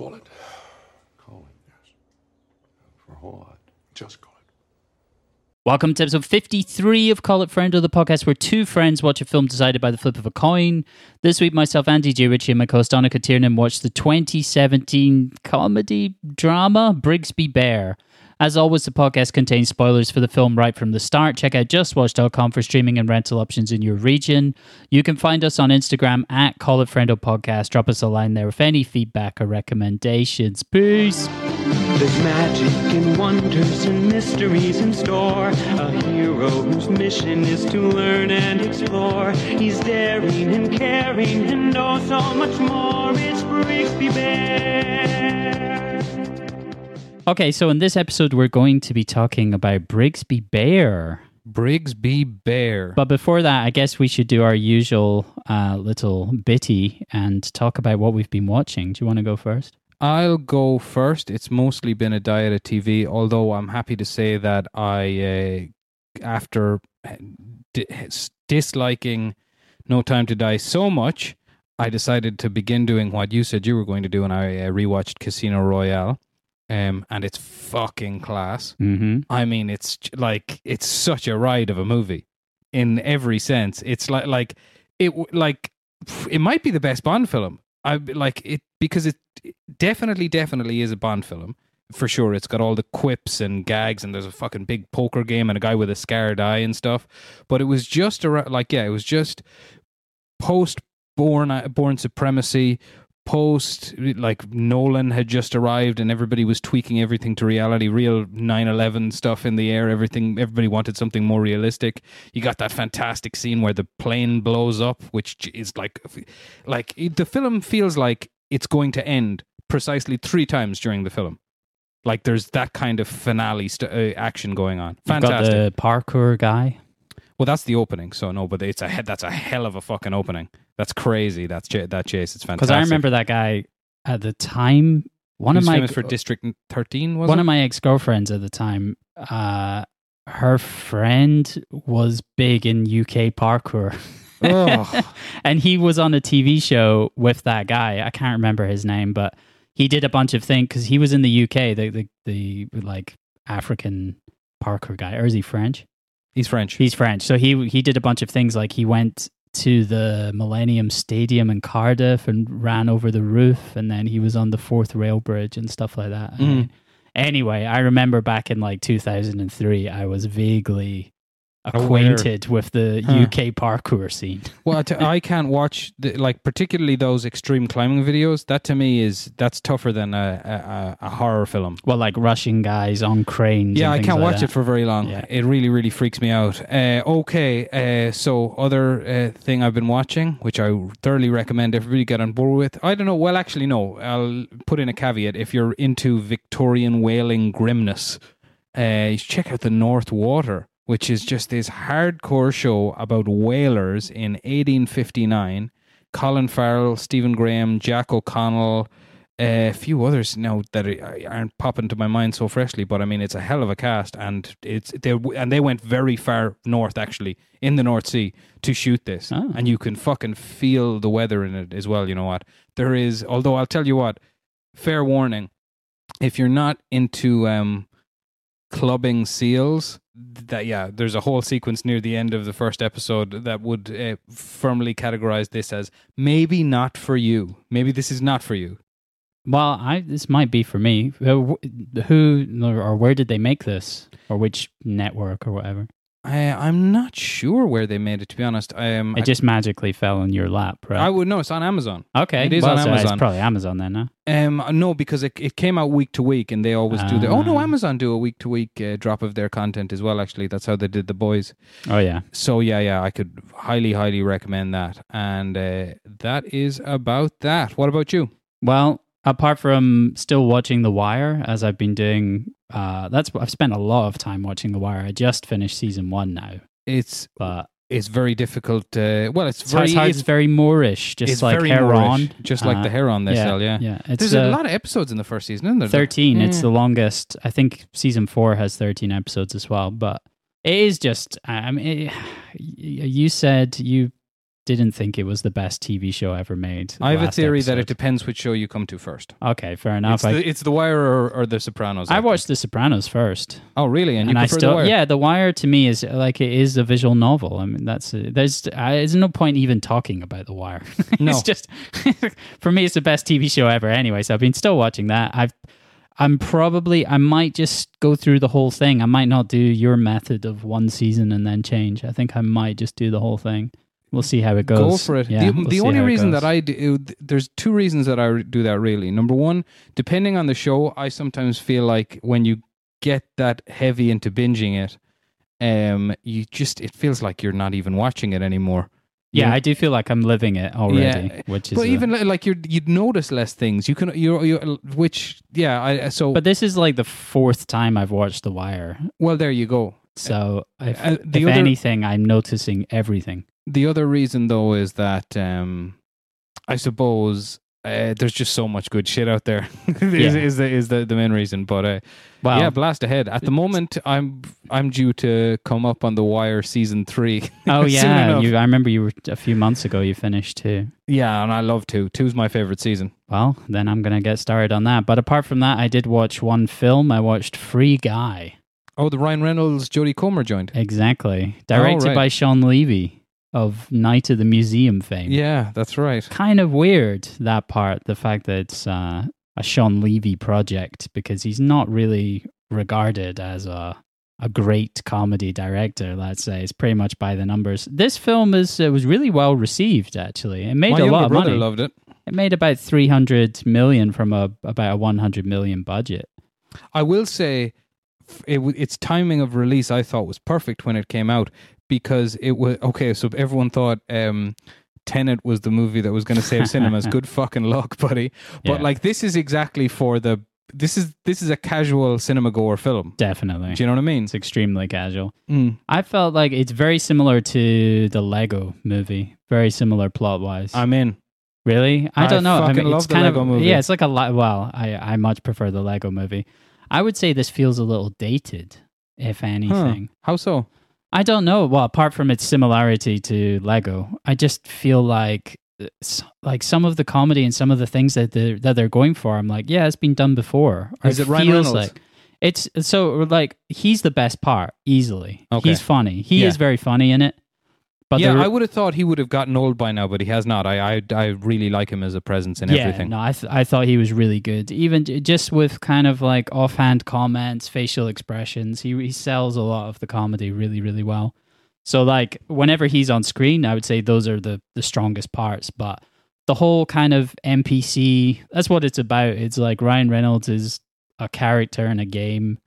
Call it. Call it, yes. For a whole lot. Just call it. Welcome to episode 53 of Call It Friendo, the podcast where two friends watch a film decided by the flip of a coin. This week, myself, Andy J. Ritchie, and my co-host Donica Tiernan watched the 2017 comedy drama Brigsby Bear. As always, the podcast contains spoilers for the film right from the start. Check out justwatch.com for streaming and rental options in your region. You can find us on Instagram at Call It Podcast. Drop us a line there with any feedback or recommendations. Peace. There's magic and wonders and mysteries in store. A hero whose mission is to learn and explore. He's daring and caring and oh so much more. It's Brigsby Bear. Okay, so in this episode, we're going to be talking about Brigsby Bear. Brigsby Bear. But before that, I guess we should do our usual uh, little bitty and talk about what we've been watching. Do you want to go first? I'll go first. It's mostly been a diet of TV, although I'm happy to say that I, uh, after di- disliking No Time to Die so much, I decided to begin doing what you said you were going to do, and I uh, rewatched Casino Royale. Um, and it's fucking class. Mm-hmm. I mean, it's like it's such a ride of a movie in every sense. It's like like it like it might be the best Bond film. I like it because it definitely definitely is a Bond film for sure. It's got all the quips and gags, and there's a fucking big poker game and a guy with a scarred eye and stuff. But it was just around like yeah, it was just post Bourne Bourne Supremacy post like Nolan had just arrived and everybody was tweaking everything to reality. Real 9/11 stuff in the air. Everything everybody wanted something more realistic. You got that fantastic scene where the plane blows up which is like like the film feels like it's going to end precisely 3 times during the film. Like there's that kind of finale st- uh, action going on. Fantastic the parkour guy. Well, that's the opening. So no, but it's a he- that's a hell of a fucking opening. That's crazy. That's ch- that chase. It's fantastic. Because I remember that guy at the time. One he of my famous for District Thirteen. Was one it? of my ex girlfriends at the time. Uh, her friend was big in UK parkour. Ugh. and he was on a TV show with that guy. I can't remember his name, but he did a bunch of things because he was in the UK, the, the the like African parkour guy, or is he French? He's French. He's French, so he he did a bunch of things. Like he went to the Millennium Stadium in Cardiff and ran over the roof, and then he was on the Forth Rail Bridge and stuff like that. Mhm. Anyway, I remember back in like 2003, I was vaguely Aware. acquainted with the Huh. UK parkour scene. well, I, t- I can't watch the, like particularly those extreme climbing videos. That to me is that's tougher than a a, a horror film. Well, like Russian guys on cranes. Yeah, I can't like watch that. it for very long. Yeah. It really, really freaks me out. Uh, okay, uh, so other uh, thing I've been watching, which I thoroughly recommend everybody get on board with. I don't know. Well, actually, no. I'll put in a caveat. If you're into Victorian whaling grimness, uh, check out the North Water, which is just this hardcore show about whalers in 1859. Colin Farrell, Stephen Graham, Jack O'Connell, a few others now that are- aren't popping to my mind so freshly, but I mean it's a hell of a cast, and it's they and they went very far north actually in the North Sea to shoot this, Oh. and you can fucking feel the weather in it as well. You know what? There is, although I'll tell you what, fair warning, if you're not into um, clubbing seals, that yeah, there's a whole sequence near the end of the first episode that would uh, firmly categorize this as maybe not for you. Maybe this is not for you. Well, I this might be for me. Uh, Who or where did they make this, or which network or whatever? I, I'm not sure where they made it. To be honest, I am. It just magically fell in your lap, right? I would know it's on Amazon. okay, it is well, on so Amazon. It's probably Amazon then, no? Um, no, because it, it came out week to week, and they always do the. Oh no, Ah. Amazon do a week to week uh, drop of their content as well. Actually, that's how they did the boys. Oh yeah. So yeah, yeah, I could highly, highly recommend that. And uh, that is about that. What about you? Well, apart from still watching The Wire, as I've been doing, uh, that's I've spent a lot of time watching The Wire. I just finished season one now, It's but it's very difficult. Uh, well, it's it's, very it's, hard, it's, it's very moreish, just it's like very Heron, moreish, just like Uh, the Heron they yeah, sell. Yeah, yeah. It's there's a uh, lot of episodes in the first season, isn't there? 13 it's the longest i think season 4 has 13 episodes as well but it is just i mean it, you said you didn't think it was the best TV show ever made. I have a theory that it depends which show you come to first. Okay, fair enough. It's I, the, it's the Wire or, or The Sopranos. I think. watched The Sopranos first, Oh, really? And you and I still The Wire? yeah. The Wire to me is like it is a visual novel. I mean, that's a, there's uh, there's no point even talking about The Wire. No. it's just for me, it's the best TV show ever. Anyway, so I've been still watching that. I've I'm probably I might just go through the whole thing. I might not do your method of one season and then change. I think I might just do the whole thing. We'll see how it goes. Go for it. Yeah, the we'll the only reason goes. that I do, there's two reasons that I do that really. Number one, depending on the show, I sometimes feel like when you get that heavy into binging it, um, you just it feels like you're not even watching it anymore. You yeah, know? I do feel like I'm living it already, Yeah, which is. but a- even li- like you you'd notice less things. You can you you which yeah. I so but this is like the fourth time I've watched The Wire. well there you go. So if, Uh, the if other- anything, I'm noticing everything. The other reason though is that um, I suppose. Uh, there's just so much good shit out there. is, Yeah. is the is the, the main reason, but uh, Well, yeah, blast ahead. At the moment, I'm I'm due to come up on the Wire season three. oh yeah, you, I remember you were a few months ago. You finished too. yeah, and I love two. Two's my favorite season. Well, then I'm gonna get started on that. But apart from that, I did watch one film. I watched Free Guy. Oh, the Ryan Reynolds, Jodie Comer joint. Exactly, directed right. by Shawn Levy of Night of the Museum fame. Yeah, that's right. kind of weird that part the fact that it's uh, a shawn levy project because he's not really regarded as a a great comedy director let's say it's pretty much by the numbers this film is it was really well received actually it made my a lot of brother money loved it. it made about 300 million from a about a 100 million budget I will say, it, its timing of release I thought was perfect when it came out because it was okay. So everyone thought um, Tenet was the movie that was going to save cinemas. Good fucking luck, buddy. But Yeah. like, this is exactly for the. This is this is a casual cinema goer film. definitely Do you know what I mean? it's extremely casual Mm. i felt like it's very similar to the lego movie very similar plot wise I'm in. Really? I I don't know. I mean, love it's the kind Lego of, movie. Yeah, it's like a lot. Well, I I much prefer the Lego movie. I would say this feels a little dated, if Huh. anything. How so? I don't know. Well, apart from its similarity to Lego, I just feel like uh, like some of the comedy and some of the things that they're, that they're going for. I'm like, yeah, it's been done before. Or Is it Ryan feels Reynolds? Like, it's so like he's the best part easily. Okay. He's funny. He Yeah. is very funny in it. But yeah, I would have thought he would have gotten old by now, but he has not. I I, I really like him as a presence in yeah, everything. No, I, th- I thought he was really good. Even j- just with kind of like offhand comments, facial expressions, he, he sells a lot of the comedy really, really well. So, like, whenever he's on screen, I would say those are the, the strongest parts. But the whole kind of NPC, that's what it's about. It's like Ryan Reynolds is a character in a game.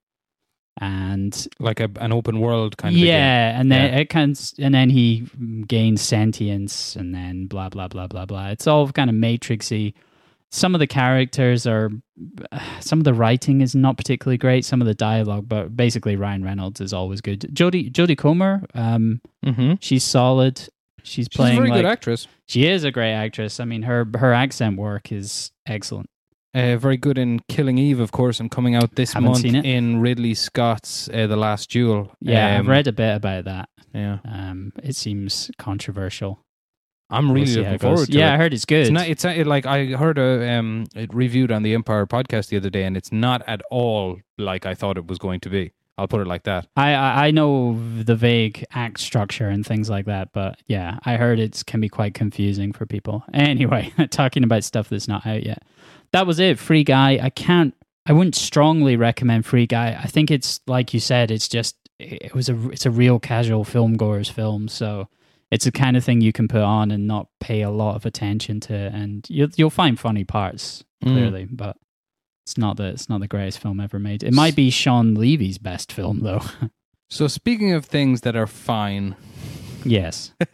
And Like a, an open world kind of. yeah, and then Yeah. it can, and then he gains sentience, and then blah blah blah blah blah. It's all kind of matrixy. Some of the characters are, some of the writing is not particularly great. Some of the dialogue, but basically Ryan Reynolds is always good. Jodie Jodie Comer, um, Mm-hmm. she's solid. She's She's a playing very like good actress. she is a great actress. I mean, her her accent work is excellent. Uh, very good in Killing Eve, of course, and coming out this Haven't month in Ridley Scott's uh, The Last Duel. Yeah, I've Um, read a bit about that. Yeah, Um, it seems controversial. I'm We'll really see looking forward to yeah, it. I heard it's good. It's not. It's it, like I heard a um it reviewed on the Empire podcast the other day, and it's not at all like I thought it was going to be. I'll put it like that. I, I I know the vague act structure and things like that, but yeah, I heard it can be quite confusing for people. Anyway, talking about stuff that's not out yet. That was it. Free Guy. I can't. I wouldn't strongly recommend Free Guy. I think it's like you said. It's just it was a it's a real casual film goer's film. So it's the kind of thing you can put on and not pay a lot of attention to, and you'll you'll find funny parts Mm. clearly, but. It's not the it's not the greatest film ever made. It might be Shawn Levy's best film though. So speaking of things that are fine, Yes.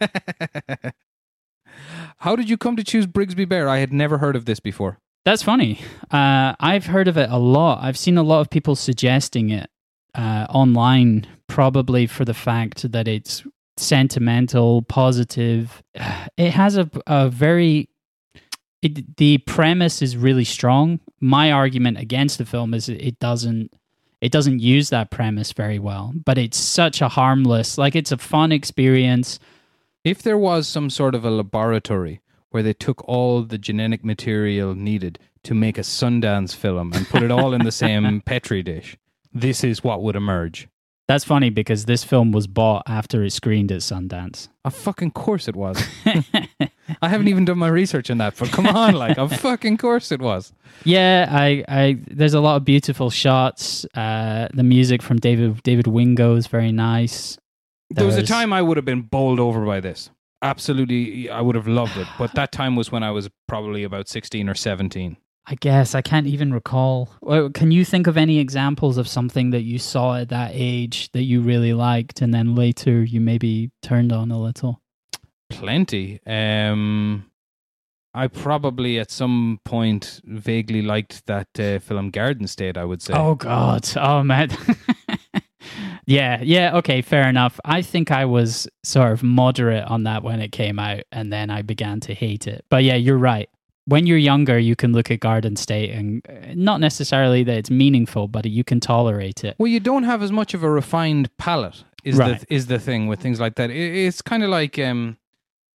how did you come to choose Brigsby Bear? I had never heard of this before. That's funny. Uh, I've heard of it a lot. I've seen a lot of people suggesting it uh, online, probably for the fact that it's sentimental, positive. It has a, a very. It, the premise is really strong. My argument against the film is it doesn't it doesn't use that premise very well, but it's such a harmless, like it's a fun experience. If there was some sort of a laboratory where they took all the genetic material needed to make a Sundance film and put it all in the same petri dish, this is what would emerge. That's funny because this film was bought after it screened at Sundance. A fucking course it was. I haven't even done my research on that, but come on, like, a fucking course it was. Yeah, I, I there's a lot of beautiful shots. Uh, the music from David David Wingo is very nice. There was a time I would have been bowled over by this. Absolutely, I would have loved it. But that time was when I was probably about 16 or 17. I guess I can't even recall. Can you think of any examples of something that you saw at that age that you really liked, and then later you maybe turned on a little? Plenty. Um, I probably at some point vaguely liked that uh, film Garden State, I would say. Oh God! Oh man. yeah, yeah. Okay, fair enough. I think I was sort of moderate on that when it came out, and then I began to hate it. But yeah, you're right. When you're younger, you can look at Garden State, and uh, not necessarily that it's meaningful, but you can tolerate it. Well, you don't have as much of a refined palate. Is Right. the is the thing with things like that? It, it's kind of like um,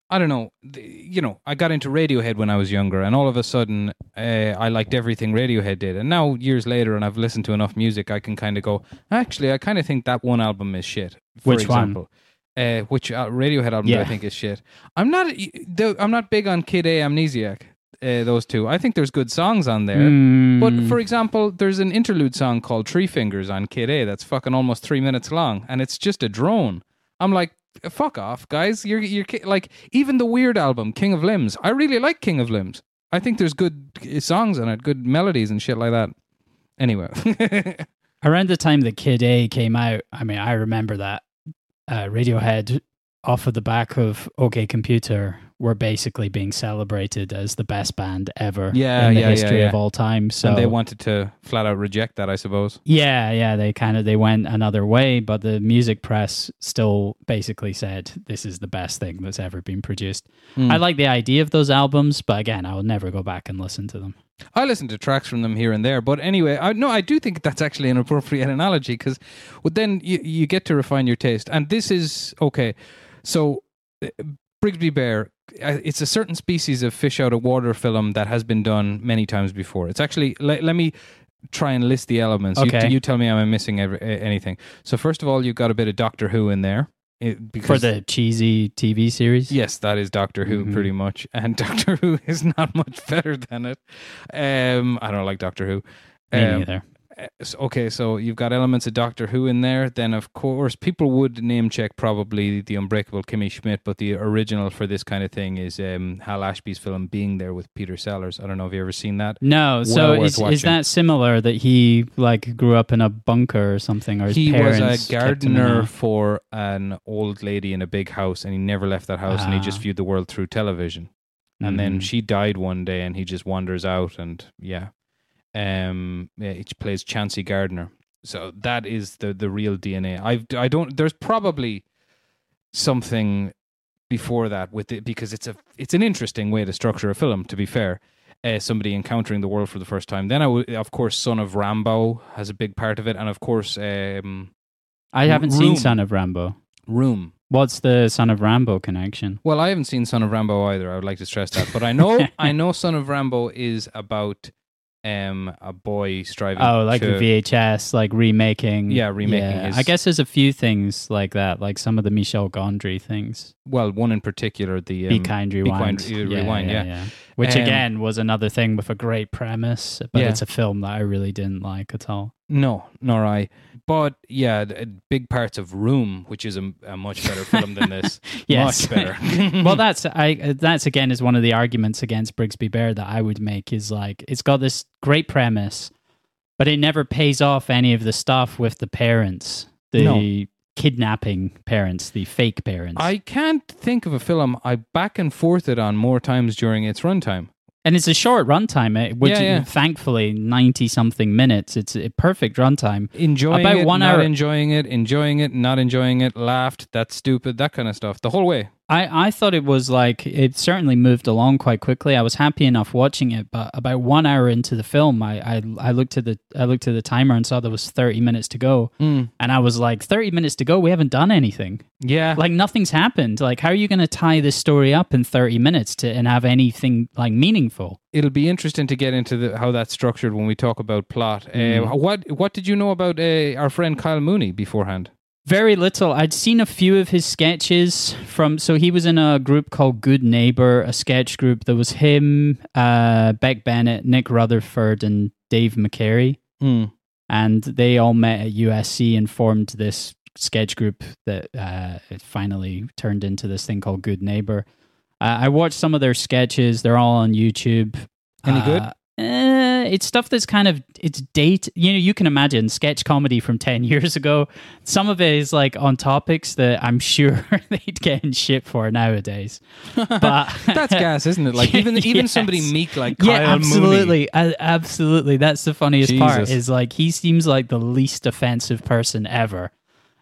I don't know. You know, I got into Radiohead when I was younger, and all of a sudden, uh, I liked everything Radiohead did. And now, years later, and I've listened to enough music, I can kind of go. Actually, I kind of think that one album is shit. For Which one? example. Uh, which uh, Radiohead album do Yeah. I think is shit. I'm not. I'm not big on Kid A Amnesiac. Uh, those two. I think there's good songs on there. But Mm, for example, there's an interlude song called Tree Fingers on Kid A that's fucking almost three minutes long, and it's just a drone. I'm like, fuck off, guys. You're you're like even the weird album King of Limbs. I really like King of Limbs. I think there's good songs on it, good melodies and shit like that. Anyway, around the time that Kid A came out, I mean, I remember that uh, Radiohead, off of the back of OK Computer, were basically being celebrated as the best band ever Yeah, in the yeah, yeah, history of all time. So and they wanted to flat out reject that, I suppose. Yeah, yeah, they kind of they went another way, but the music press still basically said this is the best thing that's ever been produced. Hmm. I like the idea of those albums, but again, I will never go back and listen to them. I listen to tracks from them here and there, but anyway, I no, I do think that's actually an appropriate analogy because well, then you you get to refine your taste, and this is okay. So, uh, Brigsby Bear, uh, it's a certain species of fish out of water film that has been done many times before. It's actually let, let me try and list the elements. You- Okay. You, tell me am I missing every, anything? So first of all, you've got a bit of Doctor Who in there. It, because For the cheesy TV series? Yes, that is Doctor Who, Mhm. pretty much, and Doctor Who is not much better than it. Um, I don't like Doctor Who. Me Um, neither. So- okay, so you've got elements of Doctor Who in there. Then, of course, people would name check probably the Unbreakable Kimmy Schmidt, but the original for this kind of thing is um, Hal Ashby's film Being There with Peter Sellers. I don't know if you ever seen that. No, so well worth is, is that similar that he like grew up in a bunker or something, or his He was a kept him in gardener for an old lady in a big house, and he never left that house, and he just Ah. viewed the world through television. and then Mhm. she died one day and he just wanders out and yeah um he plays Chauncey Gardiner so that is the the real DNA I I don't there's probably something before that with it because it's a it's an interesting way to structure a film to be fair uh, somebody encountering the world for the first time then I would of course Son of Rambow has a big part of it and of course um I haven't Room. seen Son of Rambow. Room What's the Son of Rambow connection? Well, I haven't seen Son of Rambow either. I would like to stress that, but I know I know Son of Rambow is about um a boy striving. Oh, like to, the VHS, like remaking. Yeah, remaking Yeah. his- I guess there's a few things like that, like some of the Michel Gondry things. well, one in particular, the Be um, kind, Be rewind. Kind, uh, Rewind, yeah. Which Um, again was another thing with a great premise, but Yeah. it's a film that I really didn't like at all. No, nor I. But yeah, big parts of Room, which is a, a much better film than this. Yes. much better. well, that's I. Uh, that's again is one of the arguments against Brigsby Bear that I would make is like it's got this great premise, but it never pays off any of the stuff with the parents, the kidnapping parents, the fake parents. I can't think of a film I back and forth it on more times during its runtime. And it's a short runtime, eh, which Yeah, yeah. thankfully ninety something minutes. It's a perfect runtime. Enjoying About it, one not hour- enjoying it, enjoying it, not enjoying it, laughed, that's stupid, that kind of stuff. The whole way. I, I thought it was like it certainly moved along quite quickly. I was happy enough watching it, but about one hour into the film, I, I, I looked at the I looked at the timer and saw there was thirty minutes to go, Mm. and I was like, thirty minutes to go. We haven't done anything. Yeah. Like nothing's happened. Like how are you going to tie this story up in thirty minutes to and have anything like meaningful? It'll be interesting to get into the, how that's structured when we talk about plot. Mm. Uh, what what did you know about uh, our friend Kyle Mooney beforehand? Very little. I'd seen a few of his sketches from. So he was in a group called Good Neighbor, a sketch group. There was him, uh, Beck Bennett, Nick Rutherford, and Dave McCary, Mm. and they all met at USC and formed this sketch group that uh, it finally turned into this thing called Good Neighbor. Uh, I watched some of their sketches. They're all on YouTube. Any good? Uh, it's stuff that's kind of it's date. You know, you can imagine sketch comedy from ten years ago. Some of it is like on topics that I'm sure they'd get in shit for nowadays. But That's gas, isn't it? Like even even Yes. somebody meek like Kyle yeah, absolutely, absolutely. That's the funniest part. Is like he seems like the least offensive person ever,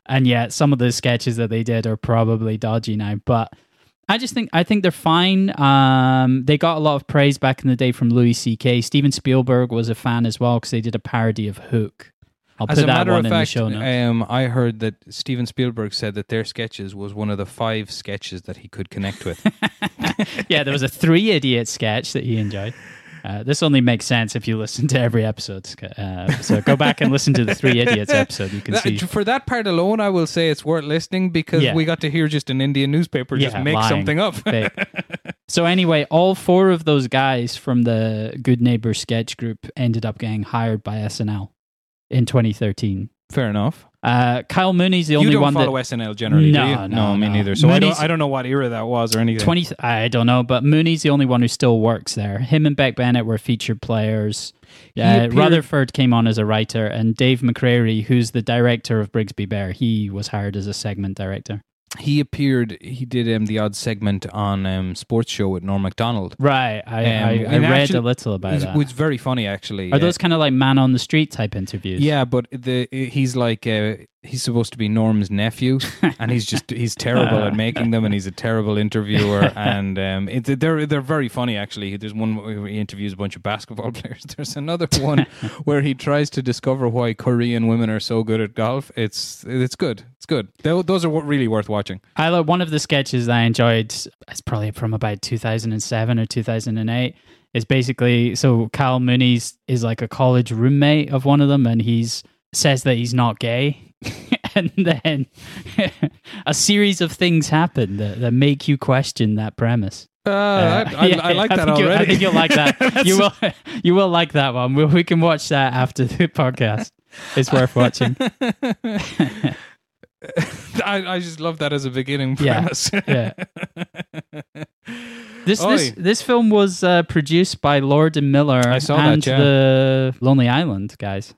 and yet some of the sketches that they did are probably dodgy now. But I just think I think they're fine. Um, they got a lot of praise back in the day from Louis C.K. Steven Spielberg was a fan as well because they did a parody of Hook. I'll As put a that matter one of in the fact, show notes. um, I heard that Steven Spielberg said that their sketches was one of the five sketches that he could connect with. yeah, there was a Three idiot sketch that he enjoyed. Uh, this only makes sense if you listen to every episode. Uh, so go back and listen to the Three Idiots episode. You can That- see. for that part alone, I will say it's worth listening because Yeah. we got to hear just an Indian newspaper just Yeah, make lying. something up. So anyway, all four of those guys from the Good Neighbor sketch group ended up getting hired by SNL in 2013. Fair enough. Uh, Kyle Mooney's the you only don't one follow that SNL generally, No, do you? no, me no. neither. So I don't, I don't know what era that was or anything. 20 I don't know, but Mooney's the only one who still works there. Him and Beck Bennett were featured players. Yeah, appeared- Rutherford came on as a writer, and Dave McCary, who's the director of Brigsby Bear, he was hired as a segment director. He appeared. He did um, the odd segment on um, sports show with Norm Macdonald. Right, I, Um, I, I and read actually- a little about It that. was very funny, actually. Are Uh, those kind of like man on the street type interviews? Yeah, but the he's like uh, he's supposed to be Norm's nephew, and he's just he's terrible at making them, and he's a terrible interviewer, and um, it, they're they're very funny actually. There's one where he interviews a bunch of basketball players. There's another one where he tries to discover why Korean women are so good at golf. It's it's good. It's good. Tho- Those are what really worth watching. I like one of the sketches I enjoyed. It's probably from about 2007 or 2008. Is basically so Kyle Mooney's is like a college roommate of one of them, and he's says that he's not gay, and then a series of things happen that, that make you question that premise. Uh, Uh, I, I, yeah, I like I that think already. I think you'll like that. you will. You will like that one. We, we can watch that after the podcast. It's worth watching. I, I just love that as a beginning Yeah, premise. yeah. This Oi. this this film was uh, produced by Lord and Miller I saw that, and yeah. the Lonely Island guys.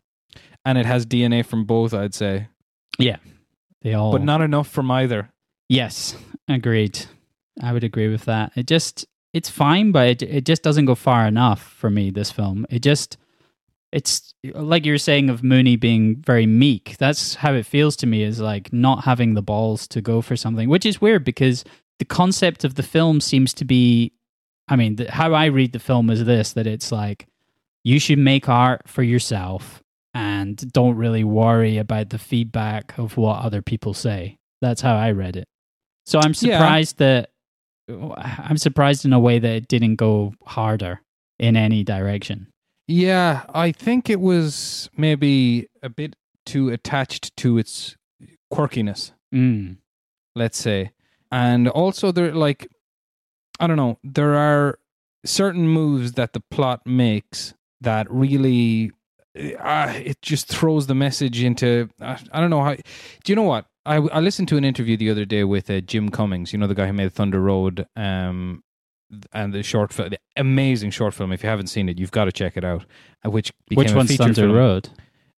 and it has DNA from both, I'd say, They all, but not enough from either. Yes, agreed. I would agree with that. It just it's fine, but it it just doesn't go far enough for me. This film, it just it's like you were saying of Mooney being very meek. That's how it feels to me. Is like not having the balls to go for something, which is weird because the concept of the film seems to be. I mean, the, how I read the film is this: that it's like you should make art for yourself and don't really worry about the feedback of what other people say. That's how I read it. So I'm Yeah. surprised that I'm surprised in a way that it didn't go harder in any direction. Yeah, I think it was maybe a bit too attached to its quirkiness, Mm. let's say. And also there like I don't know, there are certain moves that the plot makes that really uh, it just throws the message into uh, I don't know how Do you know what? I I listened to an interview the other day with uh, Jim Cummings, you know the guy who made Thunder Road um and the short film, the amazing short film. If you haven't seen it, you've got to check it out. uh, Which Which a one's Thunder film. Road?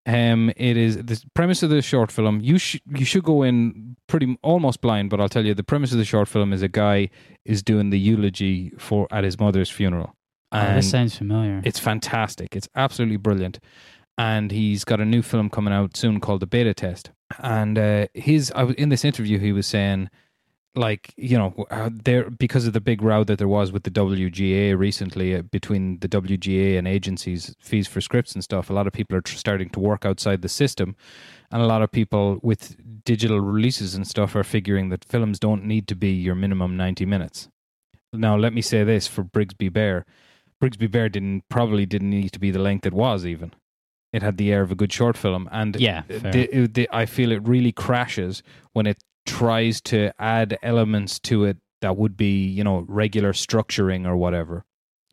Um, it is the premise of the short film. You should you should go in pretty almost blind, but I'll tell you the premise of the short film is a guy is doing the eulogy for at his mother's funeral. Oh, this sounds familiar. it's fantastic. It's absolutely brilliant. And he's got a new film coming out soon called The Beta Test. And uh, his I was in this interview he was saying like you know there because of the big row that there was with the WGA recently uh, between the WGA and agencies fees for scripts and stuff a lot of people are tr- starting to work outside the system and a lot of people with digital releases and stuff are figuring that films don't need to be your minimum 90 minutes now let me say this for Brigsby Bear Brigsby Bear didn't probably didn't need to be the length it was even it had the air of a good short film and Yeah, the, the, I feel it really crashes when it tries to add elements to it that would be, you know, regular structuring or whatever,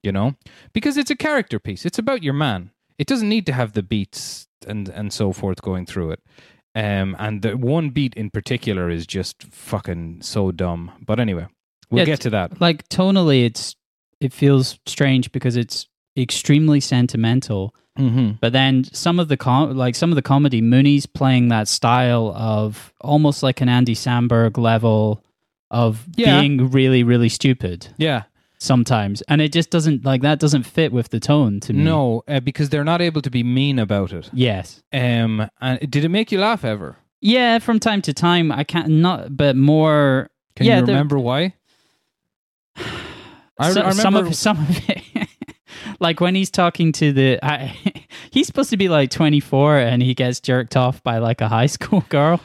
you know? Because it's a character piece. It's about your man. It doesn't need to have the beats and and so forth going through it. Um and the one beat in particular is just fucking so dumb. But anyway, we'll Yeah, get to that. like tonally it's it feels strange because it's extremely sentimental Mhm. but then some of the com- like some of the comedy mooney's playing that style of almost like an andy samberg level of Yeah. being really really stupid Yeah. sometimes and it just doesn't like that doesn't fit with the tone to me No, uh, because they're not able to be mean about it. yes Um and did it make you laugh ever? yeah from time to time i can't not but more Can yeah you remember why? I, So- I some remember of some of it like when he's talking to the I, he's supposed to be like 24 and he gets jerked off by like a high school girl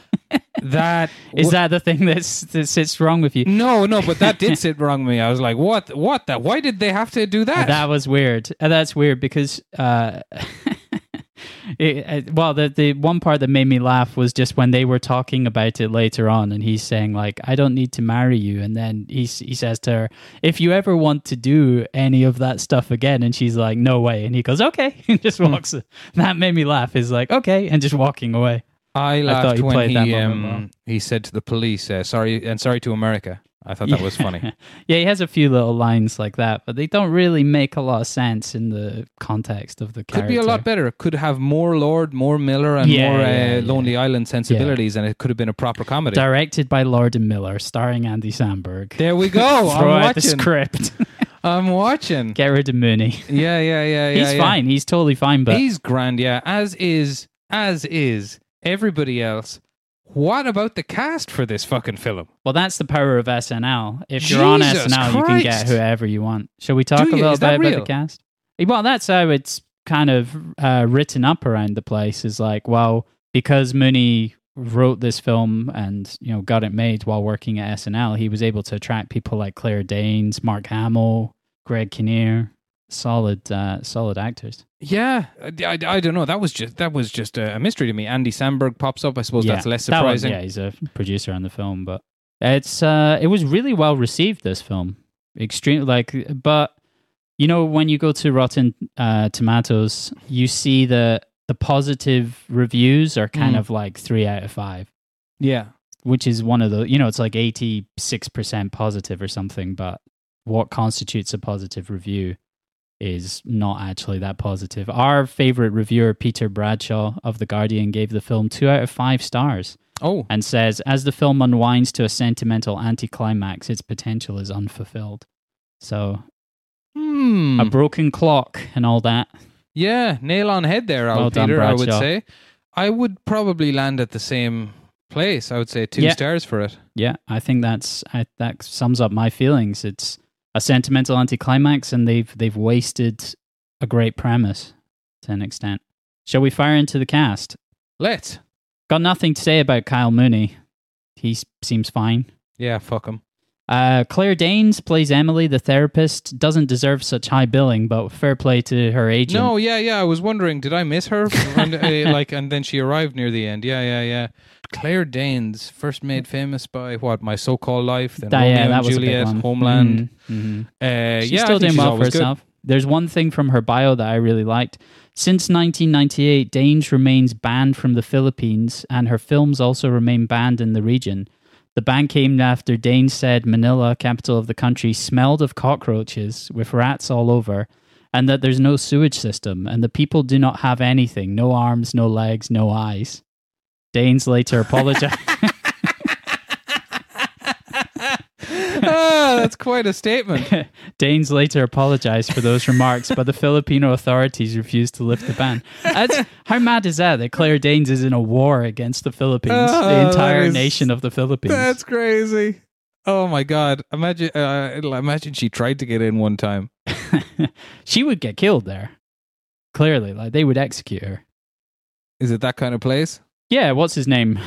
that is wa- that the thing that's that sits wrong with you No, no, but that did sit wrong with me. I was like, what? What? That? Why did they have to do that? that was weird that's weird because uh it, uh, well the the one part that made me laugh was just when they were talking about it later on and he's saying like I don't need to marry you and then he he says to her if you ever want to do any of that stuff again and she's like no way and he goes okay and just Hmm. walks that made me laugh is like okay and just walking away I laughed you when that he moment well. um, he said to the police, uh, "Sorry and sorry to America." I thought that was funny. yeah he has a few little lines like that but they don't really make a lot of sense in the context of the Could be a lot better. Could have more Lord, more Miller, and Yeah, more uh, yeah, yeah. Lonely Island sensibilities, and it could have been a proper comedy. Directed by Lord and Miller, starring Andy Samberg. there we go. Throw I'm out the watching. script. I'm watching. Get rid of Mooney. Yeah, yeah, yeah, yeah. He's yeah. fine. He's totally fine. But He's grand. Yeah, as is, as is everybody else. What about the cast for this fucking film? well, that's the power of SNL. If you're on Jesus SNL, you can get Christ. whoever you want. Shall we talk Do a you? little Is that bit about real? the cast? Well, that's how it's kind of uh, written up around the place. Is like, well, because Mooney wrote this film and you know got it made while working at SNL, he was able to attract people like Claire Danes, Mark Hamill, Greg Kinnear, solid, uh, solid actors. Yeah, I, I, I don't know. That was just that was just a mystery to me. Andy Samberg pops up. I suppose Yeah, that's less that one- surprising. yeah, he's a producer on the film, but it's uh, it was really well received. This film, extreme like, but you know when you go to Rotten uh, Tomatoes, you see the the positive reviews are kind Mm. of like three out of five, yeah. which is one of the you know it's like eighty six percent positive or something, but what constitutes a positive review is not actually that positive. Our favorite reviewer, Peter Bradshaw of The Guardian, gave the film two out of five stars Oh, and says, as the film unwinds to a sentimental anticlimax, its potential is unfulfilled. So, hmm. a broken clock and all that. yeah, nail on head there, Al Well done, Peter. I would say. I would probably land at the same place. I would say two Yeah. stars for it. Yeah, I think that's I, that sums up my feelings. It's a sentimental anticlimax, and they've they've wasted a great premise to an extent. Shall we fire into the cast? Let's. Got nothing to say about Kyle Mooney. He seems fine. Yeah, fuck him. Uh, Claire Danes plays Emily, the therapist. Doesn't deserve such high billing, but fair play to her agent. No, yeah, yeah. I was wondering, did I miss her? and, uh, like, and then she arrived near the end. Yeah, yeah, yeah. Claire Danes, first made famous by what? My So-Called Life, then That- Romeo yeah, and was a big Juliet. Homeland. Mhm, mhm. Uh, She's yeah, still doing she's well for always good. herself. There's one thing from her bio that I really liked. Since 1998, Danes remains banned from the Philippines, and her films also remain banned in the region. The ban came after Danes said Manila, capital of the country, smelled of cockroaches with rats all over, and that there's no sewage system, and the people do not have anything no arms, no legs, no eyes. Danes later apologized. That's quite a statement. Danes later apologized for those remarks, but the Filipino authorities refused to lift the ban. That's, how mad is that? That Claire Danes is in a war against the Philippines, Oh, the entire is- nation of the Philippines. That's crazy. Oh my god! Imagine, uh, imagine she tried to get in one time. she would get killed there. Clearly, like they would execute her. Is it that kind of place? Yeah, what's his name?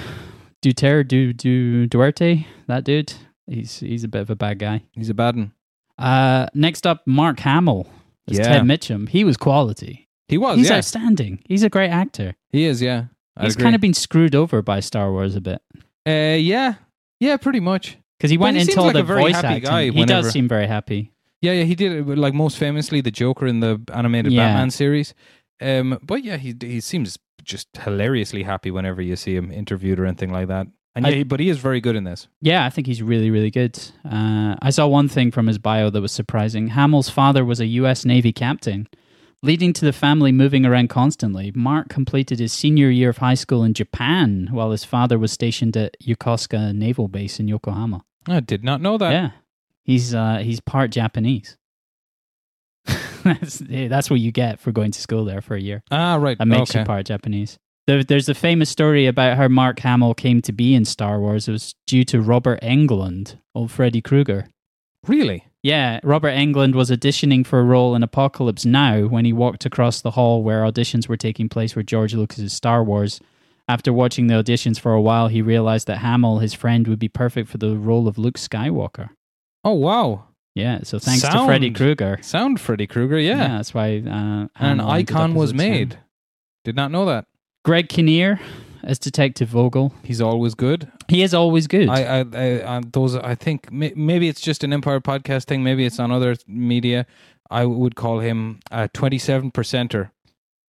Duterte, du, du, Duarte, that dude. He's he's a bit of a bad guy. He's a bad one. Uh, next up, Mark Hamill as Yeah. Ted Mitchum. He was quality. He was. He's yeah, outstanding. He's a great actor. he is. Yeah, I He's agree. kind of been screwed over by Star Wars a bit Uh, yeah, yeah, pretty much. because he went he into like the a very voice happy acting. guy he whenever- does seem very happy. Yeah, yeah, he did it, like most famously the Joker in the animated Yeah. Batman series. Um, but yeah, he he seems just hilariously happy whenever you see him interviewed or anything like that. And I- yeah, but he is very good in this. Yeah, I think he's really, really good. Uh, I saw one thing from his bio that was surprising. Hamill's father was a U.S. Navy captain, leading to the family moving around constantly. Mark completed his senior year of high school in Japan while his father was stationed at Yokosuka Naval Base in Yokohama. I did not know that. yeah, he's uh, he's part Japanese. that's, that's what you get for going to school there for a year. Ah, right. That makes okay. you part Japanese. There, there's a famous story about how Mark Hamill came to be in Star Wars. It was due to Robert Englund, old Freddy Krueger. Really? Yeah, Robert Englund was auditioning for a role in Apocalypse Now when he walked across the hall where auditions were taking place for George Lucas's Star Wars. After watching the auditions for a while, he realized that Hamill, his friend, would be perfect for the role of Luke Skywalker. Oh wow! Yeah, so thanks to Sound. Freddy Krueger. Sound Freddy Krueger, yeah. that's why uh, an Hamill ended up icon was made. Did not know that. Greg Kinnear as Detective Vogel. He's always good. He is always good. I, I, I, I those. I think may, maybe it's just an Empire podcast thing. Maybe it's on other media. I would call him a twenty-seven percenter.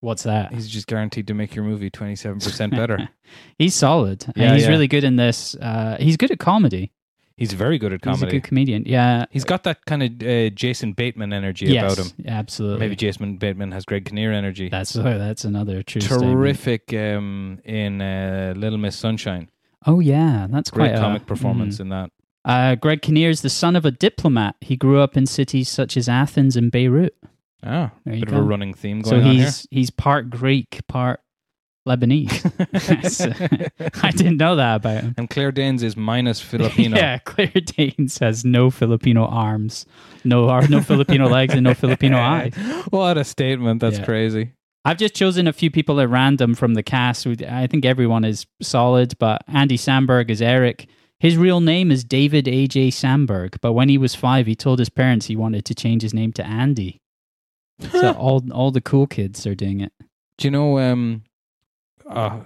What's that? He's just guaranteed to make your movie twenty-seven percent better. he's solid. And he's yeah. really good in this. Uh, he's good at comedy. He's very good at comedy. He's a good comedian. Yeah. He's got that kind of uh, Jason Bateman energy yes, about him. Yes, absolutely. Maybe Jason Bateman has Greg Kinnear energy. That's uh, that's another true. Terrific um, in uh, Little Miss Sunshine. Oh yeah, that's Great quite a- comic performance mhm. in that. Uh, Greg Kinnear is the son of a diplomat. He grew up in cities such as Athens and Beirut. Ah, bit go. of a running theme So going on here. he's he's part Greek, part Lebanese. I didn't know that about him. and Claire Danes is minus Filipino. Yeah, Claire Danes has no Filipino arms, no ar- no Filipino legs, and no Filipino eyes. what a statement. That's Yeah. crazy. I've just chosen a few people at random from the cast. I think everyone is solid, but Andy Samberg is Eric. His real name is David A.J. Samberg, but when he was five, he told his parents he wanted to change his name to Andy. So all all the cool kids are doing it. Do you know, um, uh,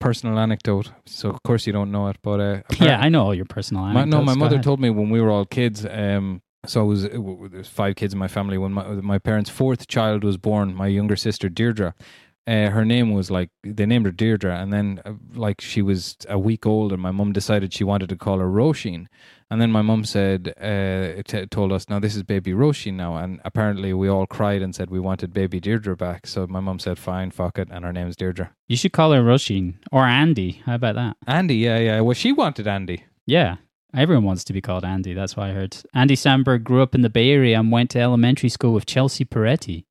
personal anecdote, so of course you don't know it, but uh, Yeah, I know all your personal My, no, my Go mother ahead. told me when we were all kids. Um, so I was uh, w- w- there's five kids in my family. When my my parents' fourth child was born, my younger sister Deirdre, uh, her name was like they named her Deirdre, and then uh, like she was a week old, and my mum decided she wanted to call her Roisin. And then my mum said, uh, t- told us, now this is baby Roisin now. And apparently we all cried and said we wanted baby Deirdre back. So my mum said, fine, fuck it. And her name's Deirdre. You should call her Roshin or Andy. How about that? Andy, yeah, yeah. Well, she wanted Andy. Yeah. Everyone wants to be called Andy. That's why I heard. Andy Samberg grew up in the Bay Area and went to elementary school with Chelsea Peretti,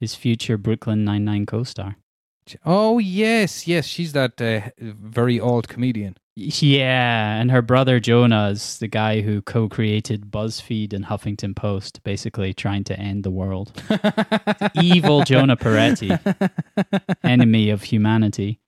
his future Brooklyn Nine-Nine co-star. Oh, yes, yes. She's that uh, very old comedian. Yeah, and her brother Jonah is the guy who co-created BuzzFeed and Huffington Post, basically trying to end the world. Evil Jonah Peretti, enemy of humanity.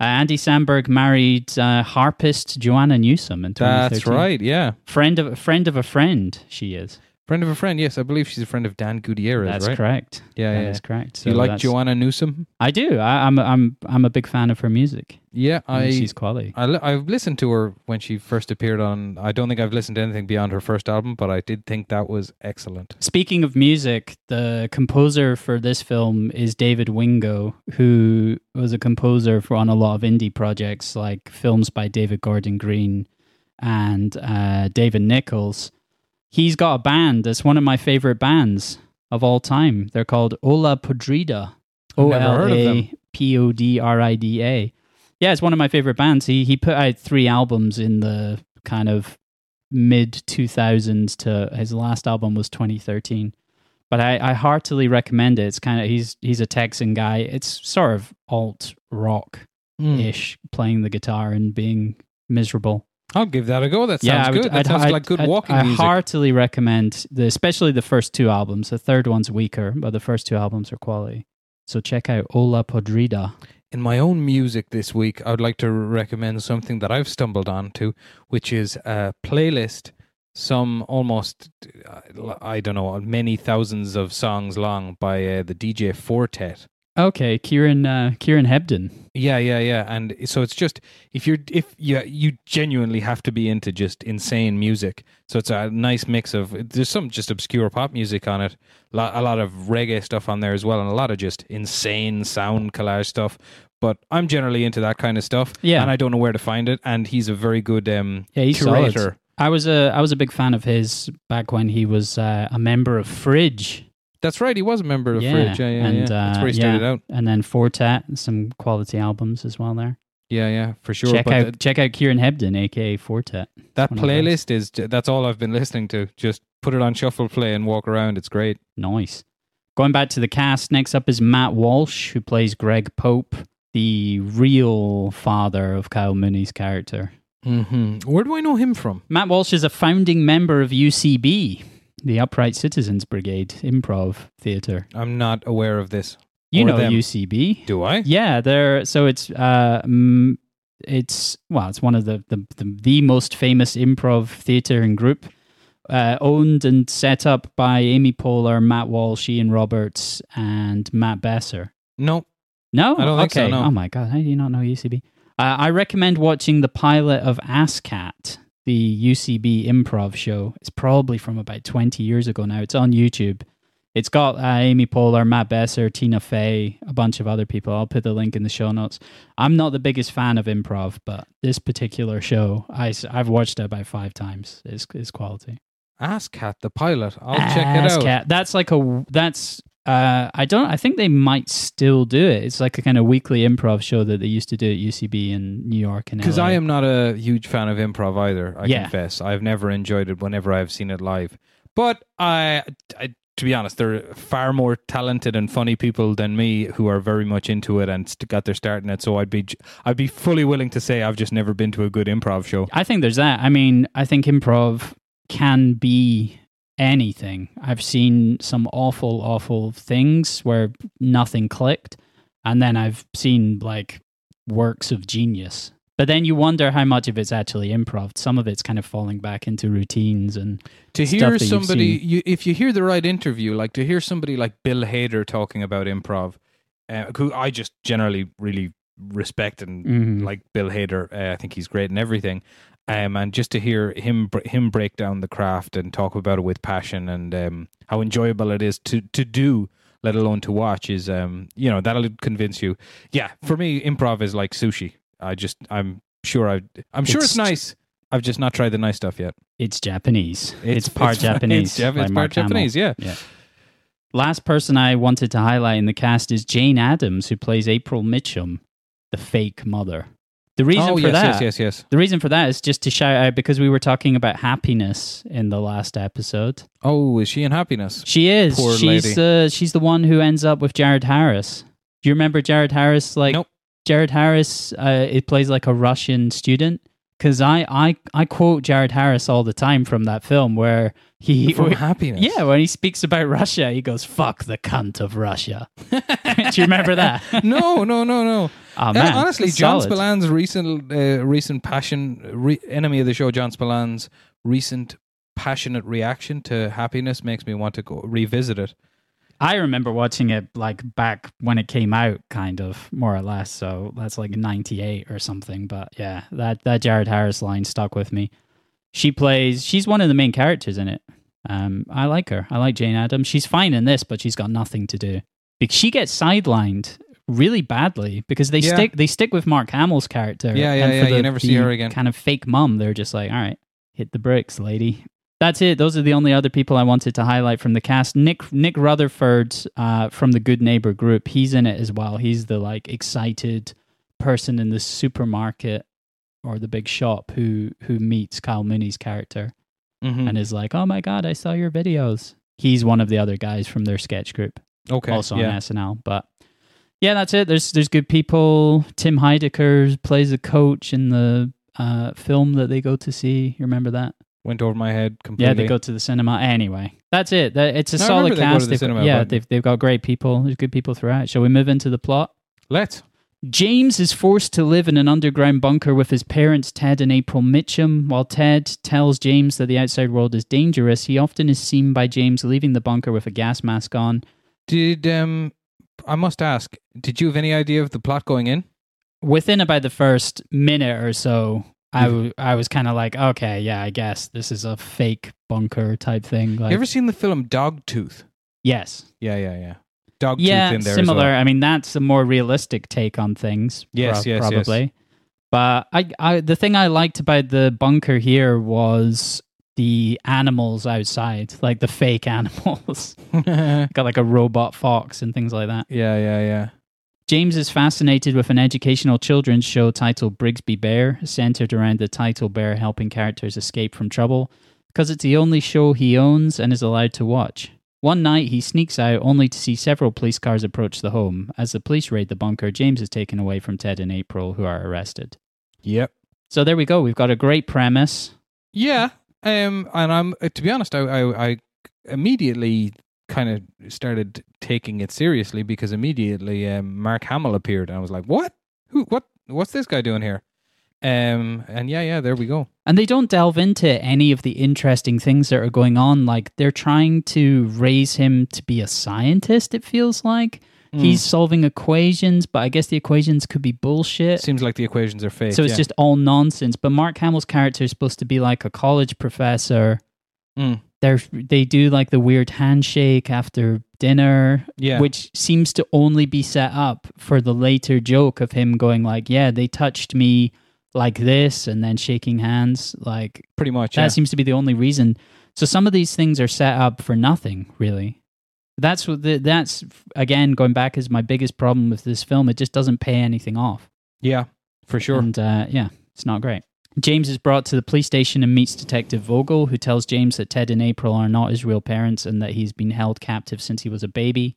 Uh, Andy Samberg married uh, harpist Joanna Newsom in 2013. That's right, yeah. Friend of a friend of a friend. She is. Friend of a friend, yes. I believe she's a friend of Dan Gutierrez, That's right? correct. Yeah, That yeah. is correct. Do you like that's- Joanna Newsom? I do. I, I'm I'm I'm a big fan of her music. Yeah, I I, she's quality. I I've listened to her when she first appeared on. I don't think I've listened to anything beyond her first album, but I did think that was excellent. Speaking of music, the composer for this film is David Wingo, who was a composer for on a lot of indie projects like films by David Gordon Green and uh, David Nichols. He's got a band that's one of my favorite bands of all time. They're called Ola Podrida. Oh, heard of them. P O D R I D A. Yeah, it's one of my favorite bands. He he put out three albums in the kind of mid 2000s to his last album was 2013 but I, I heartily recommend it it's kind of he's he's a texan guy it's sort of alt rock Mm. ish playing the guitar and being miserable I'll give that a go. That sounds yeah, would, good. That I'd- sounds I'd- like good I'd- walking I music. heartily recommend, the, especially the first two albums. The third one's weaker, but the first two albums are quality. So check out Ola Podrida. In my own music this week, I would like to recommend something that I've stumbled onto, which is a playlist, some almost, uh, I don't know, many thousands of songs long by uh, the DJ Four Tet. Okay, Kieran uh, Kieran Hebden. Yeah, yeah, yeah. And so it's just if you're if you you genuinely have to be into just insane music. So it's a nice mix of there's some just obscure pop music on it, lo- a lot of reggae stuff on there as well, and a lot of just insane sound collage stuff. But I'm generally into that kind of stuff. Yeah. and I don't know where to find it. And he's a very good um, Yeah, he's curator. solid. I was a I was a big fan of his back when he was uh, a member of Fridge. That's right. He was a member of Yeah, Fridge. Yeah, yeah, and, yeah. That's where he uh, started out. and then Four Tet, some quality albums as well there. Yeah, yeah, for sure. check but out th- check out Kieran Hebden, aka Four Tet. that the playlist is that's all I've been listening to. Just put it on shuffle play and walk around. It's great. Nice. Going back to the cast, next up is Matt Walsh, who plays Greg Pope, the real father of Kyle Mooney's character. hmm Where do I know him from? Matt Walsh is a founding member of UCB, the Upright Citizens Brigade Improv Theatre. I'm not aware of this. You Or know them. UCB. Do I? Yeah, they're so it's uh it's well, it's one of the the the, the most famous improv theater and group. Uh, owned and set up by Amy Poehler, Matt Walsh, Ian Roberts, and Matt Besser. No. No, I don't think so, no. Oh my god, how do you not know UCB? Uh, I recommend watching the pilot of ASCAT, the UCB improv show. It's probably from about twenty years ago now. It's on YouTube. It's got uh, Amy Poehler, Matt Besser, Tina Fey, a bunch of other people. I'll put the link in the show notes. I'm not the biggest fan of improv, but this particular show, I, have watched it about five times. It's, it's quality. Ask Cat the pilot. I'll check it out. ASCAT. That's like a that's uh I don't I think they might still do it. It's like a kind of weekly improv show that they used to do at UCB in New York and Because I am not a huge fan of improv either. I Yeah. confess. I've never enjoyed it whenever I've seen it live. But I, I, to be honest, there are far more talented and funny people than me who are very much into it and got their start in it. So I'd be, I'd be fully willing to say I've just never been to a good improv show. I think there's that. I mean, I think improv can be anything. I've seen some awful, awful things where nothing clicked, and then I've seen like works of genius. But then you wonder how much of it's actually improv. Some of it's kind of falling back into routines and To hear somebody, you, if you hear the right interview, like to hear somebody like Bill Hader talking about improv, uh, who I just generally really respect and Mhm. like Bill Hader. Uh, I think he's great and everything. Um, and just to hear him him break down the craft and talk about it with passion and um, how enjoyable it is to to do, let alone to watch, is um, you know that'll convince you. Yeah, for me, improv is like sushi. I just I'm sure I I'm sure it's, It's- nice. I've just not tried the nice stuff yet. it's Japanese. It's, part Japanese. It's, Jap- it's part. Japanese. Yeah. Yeah. Last person I wanted to highlight in the cast is Jane Adams, who plays April Mitchum, the fake mother. The reason oh for yes, that, yes, yes, yes. the reason for that is just to shout out because we were talking about happiness in the last episode. Oh, is she in happiness? She is. Poor she's lady. uh, she's the one who ends up with Jared Harris. Do you remember Jared Harris? Like Nope. Jared Harris, uh, it plays like a Russian student. Because I, I I quote Jared Harris all the time from that film where he From happiness. yeah when he speaks about Russia he goes fuck the cunt of Russia. Do you remember that? no, no, no, no. Oh, Uh, man, honestly, John solid. Spillane's recent, uh, recent passion, re- enemy of the show, John Spillane's recent passionate reaction to happiness makes me want to go revisit it. I remember watching it like back when it came out, kind of more or less. So that's like '98 or something. But yeah, that that Jared Harris line stuck with me. She plays. She's one of the main characters in it. Um, I like her. I like Jane Adams. She's fine in this, but she's got nothing to do. Because she gets sidelined really badly because they Yeah. stick they stick with Mark Hamill's character. Yeah, yeah, and yeah, for you never see her again. Kind of fake mum. They're just like, all right, hit the bricks, lady. That's it. Those are the only other people I wanted to highlight from the cast. Nick Nick Rutherford uh, from the Good Neighbor group. He's in it as well. He's the like excited person in the supermarket or the big shop who who meets Kyle Mooney's character Mhm. and is like, "Oh my god, I saw your videos." He's one of the other guys from their sketch group, okay, also yeah. on SNL. But yeah, that's it. There's there's good people. Tim Heidecker plays a coach in the uh, film that they go to see. You remember that? Went over my head completely. Yeah, they go to the cinema. Anyway, that's it. It's a No, solid remember they cast. the They've- cinema, yeah, but- they've they've got great people. There's good people throughout. Shall we move into the plot? Let's. James is forced to live in an underground bunker with his parents, Ted and April Mitchum. While Ted tells James that the outside world is dangerous, he often is seen by James leaving the bunker with a gas mask on. Did um, I must ask? Did you have any idea of the plot going in? Within about the first minute or so, I, Mhm. was kind of like, okay, yeah, I guess this is a fake bunker type thing. Like, you ever seen the film Dogtooth? yes, Yeah, yeah, yeah. Dogtooth yeah, in there similar. as well. I mean, that's a more realistic take on things. Yes, prob- yes, yes. probably. But I, I, the thing I liked about the bunker here was the animals outside, like the fake animals. Got like a robot fox and things like that. Yeah, yeah, yeah. James is fascinated with an educational children's show titled Brigsby Bear, centered around the title bear helping characters escape from trouble, because it's the only show he owns and is allowed to watch. One night, he sneaks out only to see several police cars approach the home. As the police raid the bunker, James is taken away from Ted and April, who are arrested. Yep. So there we go. We've got a great premise. Yeah. Um, and I'm uh, to be honest, I I, I immediately kind of started taking it seriously because immediately um, Mark Hamill appeared, and I was like, "What? Who? What? What's this guy doing here?" Um, and yeah, yeah, there we go. And they don't delve into any of the interesting things that are going on. Like they're trying to raise him to be a scientist, it feels like. Mm. He's solving equations, but I guess the equations could be bullshit. Seems like the equations are fake. So it's yeah. just all nonsense. But Mark Hamill's character is supposed to be like a college professor. Mm. They're, they do like the weird handshake after dinner, yeah, which seems to only be set up for the later joke of him going like, "Yeah, they touched me like this," and then shaking hands. Like pretty much. that Yeah. seems to be the only reason. So some of these things are set up for nothing, really. That's what the, that's again going back is my biggest problem with this film. It just doesn't pay anything off. yeah, for sure. And uh, yeah, it's not great. James is brought to the police station and meets Detective Vogel, who tells James that Ted and April are not his real parents and that he's been held captive since he was a baby.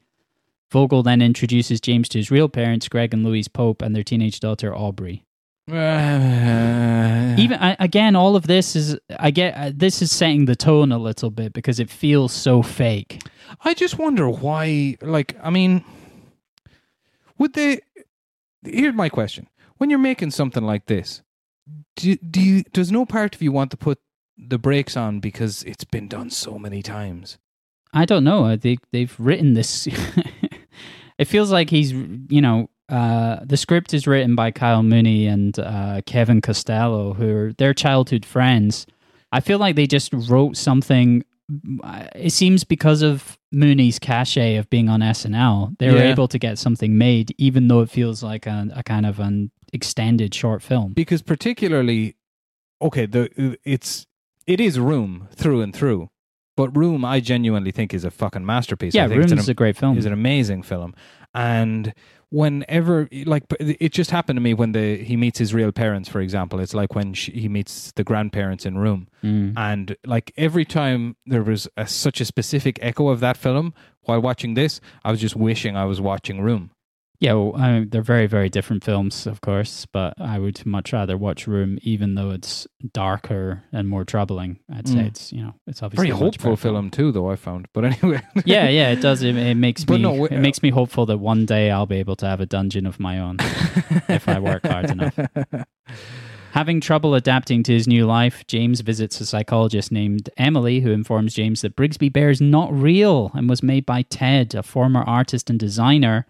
Vogel then introduces James to his real parents, Greg and Louise Pope, and their teenage daughter, Aubrey. Even again, all of this is I get uh, this is setting the tone a little bit because it feels so fake. I just wonder why. Like, I mean, would they? Here's my question: When you're making something like this, do do you? Does no part of you want to put the brakes on because it's been done so many times? I don't know. I think they've written this. it feels like he's, you know, uh, the script is written by Kyle Mooney and uh, Kevin Costello, who are their childhood friends. I feel like they just wrote something. It seems because of Mooney's cachet of being on SNL, they were Yeah. able to get something made, even though it feels like a, a kind of an extended short film. Because particularly, okay, the it's it is Room through and through, but Room I genuinely think is a fucking masterpiece. yeah, I think it's Room is a great film. is an amazing film and whenever like it just happened to me when the he meets his real parents for example it's like when she, he meets the grandparents in room Mm. and like every time there was a, such a specific echo of that film while watching this i was just wishing i was watching room Yeah, well, I mean, they're very, very different films, of course, but I would much rather watch Room, even though it's darker and more troubling. I'd say Mm. it's you know it's obviously very a hopeful film too though i found but anyway yeah, yeah, it does. It, it makes But me no, it makes me hopeful that one day I'll be able to have a dungeon of my own. if I work hard enough. Having trouble adapting to his new life, James visits a psychologist named Emily who informs James that Brigsby Bear is not real and was made by Ted, a former artist and designer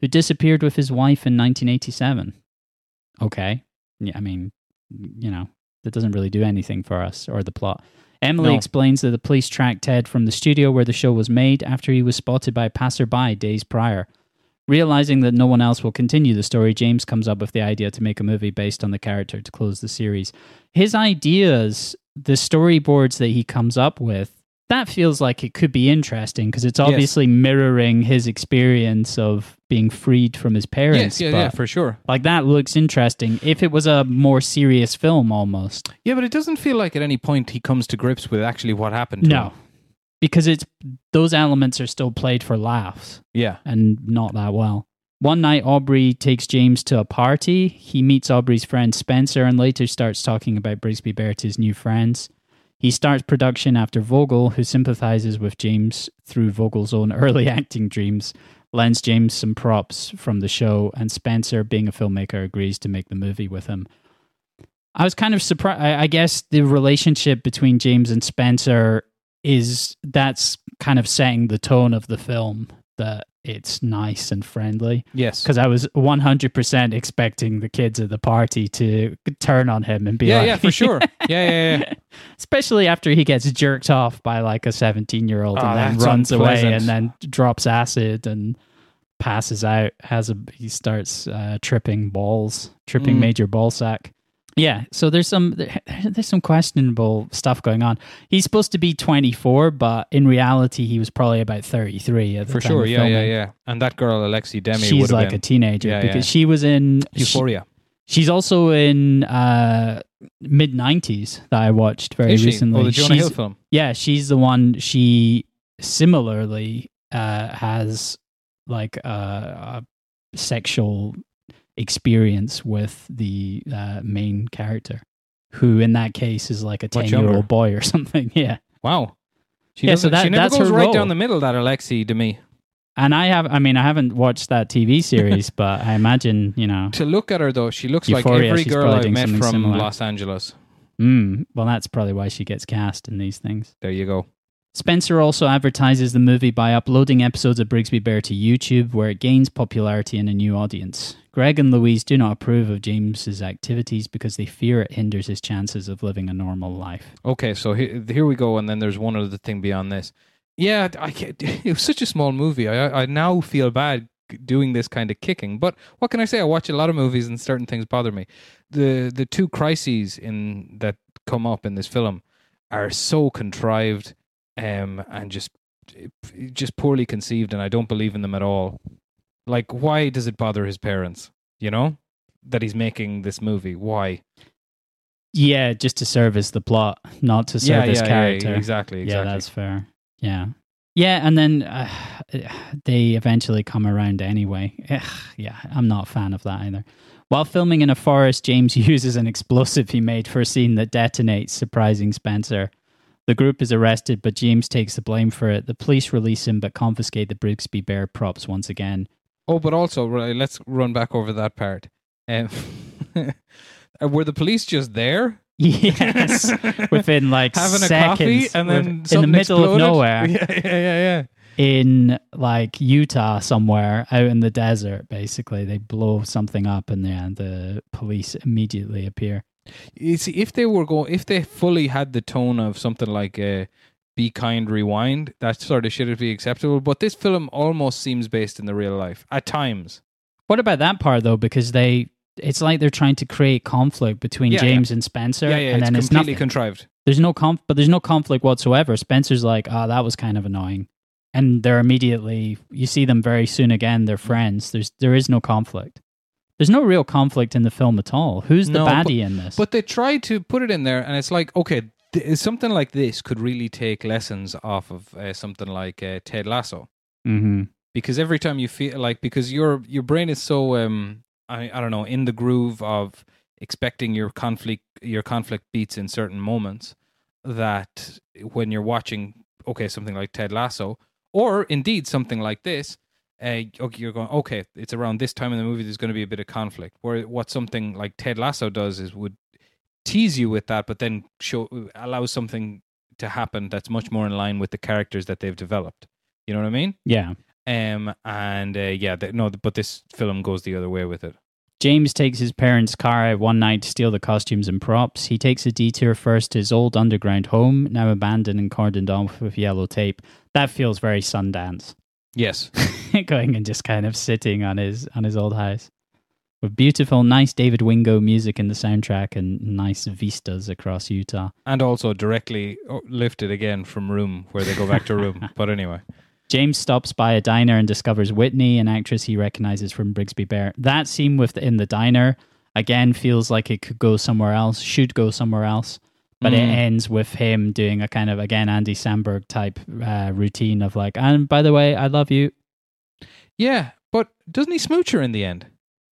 who disappeared with his wife in 1987. Okay. Yeah, I mean, you know, that doesn't really do anything for us or the plot. Emily No. explains that the police tracked Ted from the studio where the show was made after he was spotted by a passerby days prior. Realizing that no one else will continue the story, James comes up with the idea to make a movie based on the character to close the series. His ideas, the storyboards that he comes up with, that feels like it could be interesting because it's Yes. obviously mirroring his experience of being freed from his parents. yes yeah but, yeah for sure Like that looks interesting if it was a more serious film almost. yeah but it doesn't feel like at any point he comes to grips with actually what happened to No. him. Because it's those elements are still played for laughs yeah and not that well. One night, Aubrey takes James to a party. He meets Aubrey's friend Spencer and later starts talking about to his new friends. He starts production after Vogel, who sympathizes with James through Vogel's own early acting dreams, lends James some props from the show, and Spencer, being a filmmaker, agrees to make the movie with him. I was kind of surprised. I guess the relationship between James and Spencer is that's kind of setting the tone of the film that it's nice and friendly Yes. because I was 100% expecting the kids at the party to turn on him and be Yeah, like, yeah, for sure. Yeah, yeah, yeah. Especially after he gets jerked off by like a 17 year old Oh, and then runs away and then drops acid and passes out. Has a he starts uh, tripping balls, tripping Mm. major ball sack. Yeah, so there's some there's some questionable stuff going on. He's supposed to be 24, but in reality, he was probably about 33 at the For sure. Yeah, yeah, filming. yeah. And that girl, Alexa Demie, She's like been a teenager Yeah, because yeah. she was in she- Euphoria. she's also in uh, mid 90s that I watched very recently. Oh, the Jonah She's- Hill film. yeah, she's the one. She similarly uh, has like a, a sexual experience with the uh, main character, who in that case is like a Much ten year younger. old boy or something. Yeah, Wow. She Yeah, so that- she never that's goes her right role. down the middle. That Alexa to me. and I have. I mean, I haven't watched that TV series, but I imagine you know. To look at her though, she looks Euphoria, like every girl I've met from similar. Los Angeles. Mm, well, that's probably why she gets cast in these things. There you go. Spencer also advertises the movie by uploading episodes of Brigsby Bear to YouTube, where it gains popularity and a new audience. Greg and Louise do not approve of James's activities because they fear it hinders his chances of living a normal life. Okay, so here, here we go, and then there's one other thing beyond this. Yeah, I can't, it was such a small movie. I I now feel bad doing this kind of kicking, but what can I say? I watch a lot of movies, and certain things bother me. the The two crises in that come up in this film are so contrived, um, and just just poorly conceived, and I don't believe in them at all. Like, why does it bother his parents? You know that he's making this movie. Why? Yeah, just to service the plot, not to yeah, service yeah, character. yeah, exactly, exactly. Yeah, that's fair. Yeah. Yeah, and then uh, they eventually come around anyway. Ugh, yeah, I'm not a fan of that either. While filming in a forest, James uses an explosive he made for a scene that detonates, surprising Spencer. The group is arrested, but James takes the blame for it. The police release him, but confiscate the Brigsby Bear props once again. Oh, but also, let's run back over that part. Um, were the police just there? Yes, within like Having a seconds, coffee and then in the middle of nowhere. Yeah, yeah, yeah, yeah. in like Utah somewhere out in the desert basically they blow something up and then the police immediately appear You see, if they were going, if they fully had the tone of something like uh, "Be Kind, Rewind," that sort of shit would be acceptable. But this film almost seems based in the real life at times. what about that part though? Because they it's like they're trying to create conflict between Yeah, James and Spencer yeah, yeah, and it's then it's completely contrived. there's no conf but there's no conflict whatsoever. Spencer's like oh that was kind of annoying. And they're immediately you see them very soon again they're friends. There's there is no conflict there's no real conflict in the film at all who's the No, but- baddie in this But they try to put it in there, and it's like, okay, th- something like this could really take lessons off of uh, something like uh, Ted Lasso. mm-hmm. because every time you feel like because your your brain is so um I, I don't know in the groove of expecting your conflict your conflict beats in certain moments that when you're watching okay something like Ted Lasso or indeed something like this uh, okay, you're going okay it's around this time in the movie there's going to be a bit of conflict where what something like Ted Lasso does is would tease you with that but then show allow something to happen that's much more in line with the characters that they've developed you know what I mean yeah um, and uh, yeah, th- no, but this film goes the other way with it. James takes his parents' car out one night to steal the costumes and props. He takes a detour first to his old underground home, now abandoned and cordoned off with yellow tape. That feels very Sundance. Yes, Going and just kind of sitting on his on his old house. With beautiful, nice David Wingo music in the soundtrack and nice vistas across Utah. and also directly uh, lifted again from Room, where they go back to Room. but anyway, James stops by a diner and discovers Whitney, an actress he recognizes from Brigsby Bear. That scene with in the diner again feels like it could go somewhere else, should go somewhere else, but it Mm. ends with him doing a kind of again Andy Samberg type uh, routine of like, and by the way, I love you. yeah, But doesn't he smooch her in the end?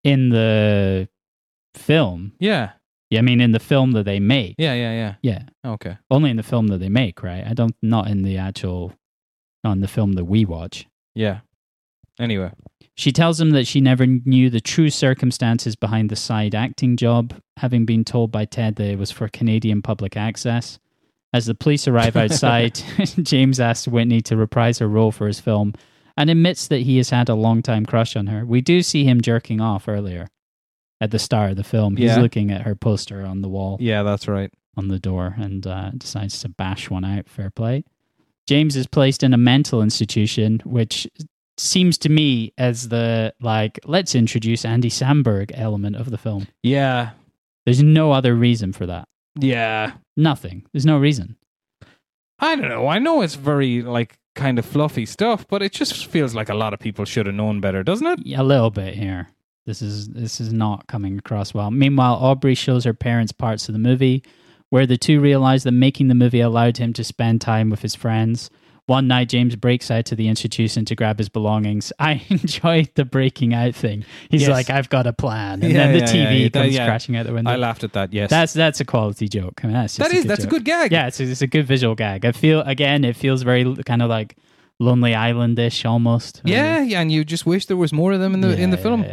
In the film, Yeah. yeah, I mean, in the film that they make, Yeah, yeah, yeah. yeah, Okay. only in the film that they make, right? I don't, not in the actual, on the film that we watch. Yeah. Anyway. She tells him that she never knew the true circumstances behind the side acting job, having been told by Ted that it was for Canadian public access. As the police arrive outside, James asks Whitney to reprise her role for his film and admits that he has had a long time crush on her. We do see him jerking off earlier at the start of the film. He's Yeah. looking at her poster on the wall Yeah, that's right. on the door and uh, decides to bash one out. Fair play. James is placed in a mental institution, which seems to me as the like let's introduce Andy Samberg element of the film. Yeah. There's no other reason for that. Yeah. Nothing. There's no reason. I don't know. I know it's very like kind of fluffy stuff, but it just feels like a lot of people should have known better, doesn't it? A little bit here. This is this is not coming across well. Meanwhile, Aubrey shows her parents parts of the movie where the two realize that making the movie allowed him to spend time with his friends. One night, James breaks out to the institution to grab his belongings. I enjoyed the breaking out thing. He's Yes. like, "I've got a plan," and Yeah, then the yeah, TV yeah, comes Yeah. crashing out the window. I laughed at that. Yes. That's that's a quality joke. I mean, that's just that is good that's joke. a good gag. Yeah, it's, it's a good visual gag. I feel again, it feels very kind of like Lonely Islandish almost. Yeah, yeah, and you just wish there was more of them in the in the film.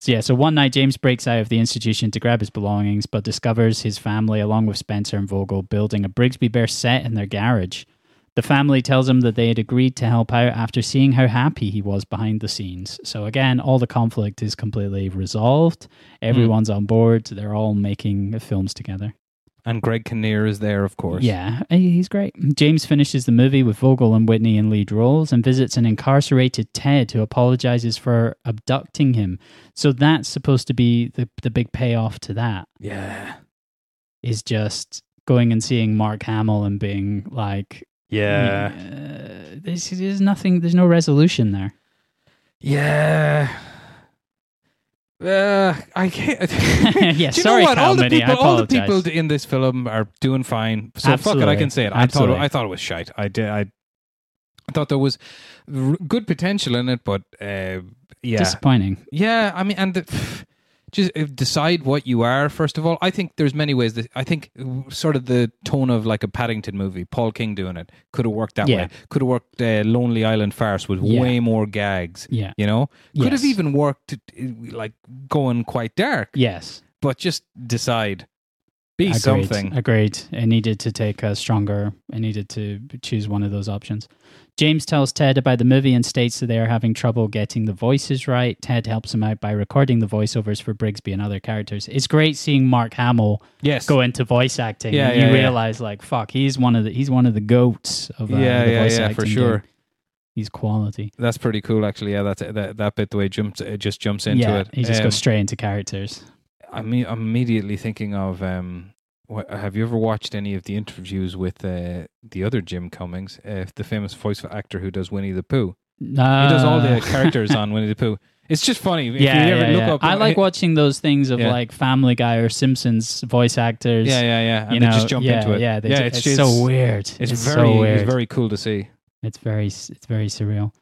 So yeah, so one night James breaks out of the institution to grab his belongings, but discovers his family, along with Spencer and Vogel, building a Brigsby Bear set in their garage. The family tells him that they had agreed to help out after seeing how happy he was behind the scenes. So again, all the conflict is completely resolved. Hmm. Everyone's on board. They're all making films together. And Greg Kinnear is there, of course. Yeah, he's great. James finishes the movie with Vogel and Whitney in lead roles and visits an incarcerated Ted who apologizes for abducting him. So that's supposed to be the, the big payoff to that Yeah. is just going and seeing Mark Hamill and being like, Yeah. uh, there's, there's nothing, there's no resolution there. Yeah. Uh, I can't. yeah, Do you sorry, know what? All the people, all the people in this film are doing fine. So fuck it, I can say it. I Absolutely. thought it, I thought it was shite. I did. I, I thought there was r- good potential in it, but uh, yeah, Disappointing. yeah. I mean, and the, just uh, decide what you are first of all. I think there's many ways that I think sort of the tone of like a Paddington movie, Paul King doing it, could have worked that Yeah. way. Could have worked uh, Lonely Island Farce with Yeah. way more gags. Yeah. You know, could have even worked like going quite dark Yes. but just decide. Be Agreed. something. Agreed. It needed to take a stronger. It needed to choose one of those options. James tells Ted about the movie and states that they are having trouble getting the voices right. Ted helps him out by recording the voiceovers for Brigsby and other characters. It's great seeing Mark Hamill Yes. go into voice acting. Yeah, and you yeah, yeah. realize like fuck, he's one of the he's one of the goats of uh, yeah, the yeah, voice yeah, acting for game. sure. He's quality. That's pretty cool, actually. Yeah, that's that that bit the way it jumps it just jumps into yeah, it. he just Um, goes straight into characters. I'm, I'm immediately thinking of um. What, have you ever watched any of the interviews with uh, the other Jim Cummings, uh, the famous voice actor who does Winnie the Pooh? he does all the characters on Winnie the Pooh. It's just funny. If yeah, you ever yeah, look yeah. up, I like watching those things of Yeah. like Family Guy or Simpsons voice actors. Yeah, yeah, yeah. And you they know, just jump yeah, into it. Yeah, they yeah, ju- it's, it's, so weird. It's, It's, very, so weird. it's very cool to see. It's very, it's very surreal.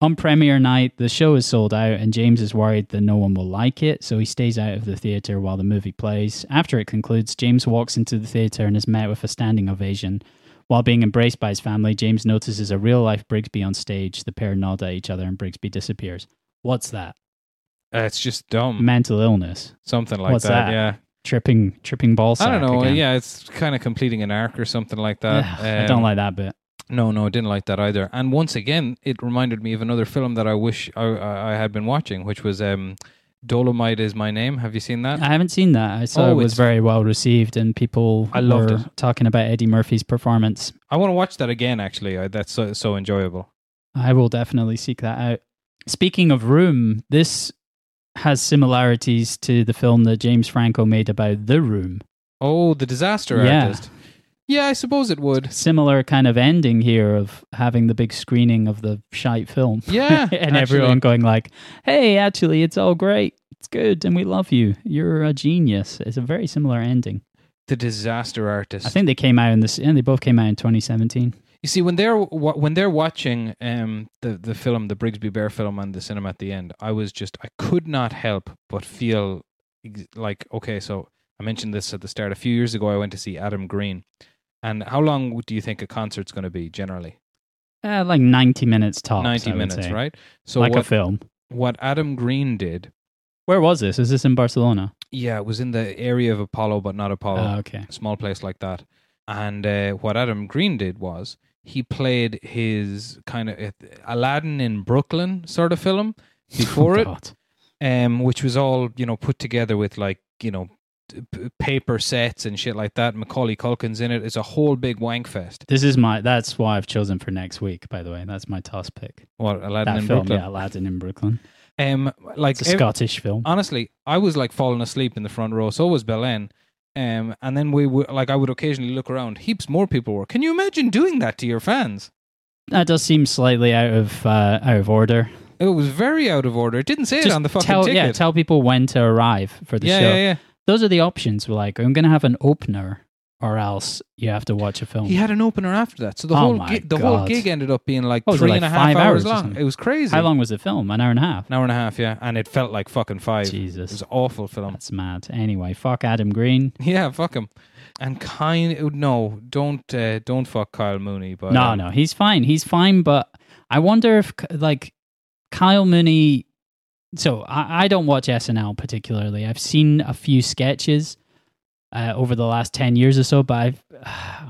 On premiere night, the show is sold out, and James is worried that no one will like it, so he stays out of the theater while the movie plays. After it concludes, James walks into the theater and is met with a standing ovation. While being embraced by his family, James notices a real life Brigsby on stage. The pair nod at each other, and Brigsby disappears. What's that? Uh, it's just dumb. Mental illness, Something like What's that, that? Yeah. tripping, tripping ball sack. I don't know. again. Yeah, it's kind of completing an arc or something like that. Ugh, I don't Um, like that bit. No, no, I didn't like that either. And once again, it reminded me of another film that I wish I, I had been watching, which was um, Dolomite is My Name. Have you seen that? I haven't seen that. I saw Oh, it was very well received, and people I loved were it. talking about Eddie Murphy's performance. I want to watch that again. Actually, I, that's so, so enjoyable. I will definitely seek that out. Speaking of Room, this has similarities to the film that James Franco made about The Room. Oh, the disaster Yeah. artist. Yeah, I suppose it would. Similar kind of ending here of having the big screening of the shite film. Yeah, and actually. everyone going like, "Hey, actually, it's all great. It's good, and we love you. You're a genius." It's a very similar ending. The disaster artist. I think they came out in this, and they both came out in 2017. You see, when they're when they're watching um the the film, the Brigsby Bear film on the cinema at the end, I was just I could not help but feel ex- like okay. So I mentioned this at the start. A few years ago, I went to see Adam Green, and how long do you think a concert's going to be generally? Uh, like 90 minutes tops. Ninety I would minutes, say. right? So like what a film. what Adam Green did, Where was this? Is this in Barcelona? yeah, it was in the area of Apollo, but not Apollo. Oh, okay. a small place like that. And uh, what Adam Green did was he played his kind of Aladdin in Brooklyn sort of film before Oh, it, um, which was all you know put together with like you know paper sets and shit like that. Macaulay Culkin's in it. It's a whole big wank fest. This is my. That's why I've chosen for next week. By the way, that's my toss pick. What Aladdin that in film, Brooklyn? yeah, Aladdin in Brooklyn. Um, like It's a ev- Scottish film. honestly, I was like falling asleep in the front row. So was Belen. Um, and then we would like I would occasionally look around. Heaps more people were. Can you imagine doing that to your fans? That does seem slightly out of uh, out of order. It was very out of order. It didn't say it on the fucking tell, ticket. Yeah, tell people when to arrive for the yeah, show. yeah, yeah. Those are the options. We're like, I'm going to have an opener, or else you have to watch a film. He had an opener after that, so the Oh whole my gig, the whole God. gig ended up being like Oh, was three like and a half five hours hours or long. something? It was crazy. How long was the film? An hour and a half. An hour and a half, yeah, and it felt like fucking five. Jesus. It was an awful film. that's mad. Anyway, fuck Adam Green. Yeah, fuck him. And kind, no, don't, uh, don't fuck Kyle Mooney. But no, um, no, he's fine. He's fine, but I wonder if like Kyle Mooney. So I, I don't watch SNL particularly. I've seen a few sketches uh, over the last ten years or so, but I've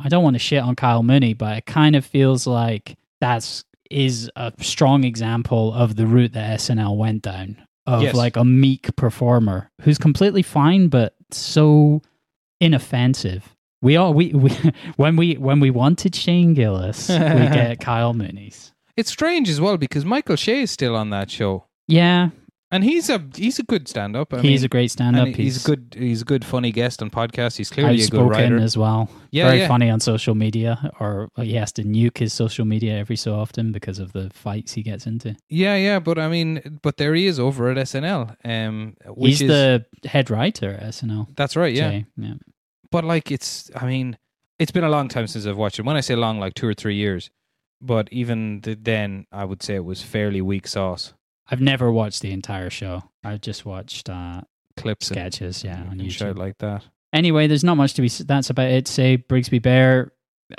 I don't want to shit on Kyle Mooney, but it kind of feels like that's is a strong example of the route that SNL went down of Yes. like a meek performer who's completely fine but so inoffensive. We all we, we when we when we wanted Shane Gillis, we get Kyle Mooney's. It's strange as well because Michael Che is still on that show, Yeah, and he's a he's a good stand up. he's a great stand-up. and he's, a good he's a good funny guest on podcasts. He's clearly a good writer. as well. Yeah, Very yeah. funny on social media, or he has to nuke his social media every so often because of the fights he gets into. Yeah, yeah, but I mean, but there he is over at SNL. Um, which He's is the head writer at SNL. that's right, yeah. Yeah. But like, it's I mean, it's been a long time since I've watched it. When I say long, like two or three years. But even th- then, I would say it was fairly weak sauce. I've never watched the entire show. I've just watched uh, Clips and- sketches, yeah, on YouTube. like that. Anyway, there's not much to be. That's about it. Say Brigsby Bear.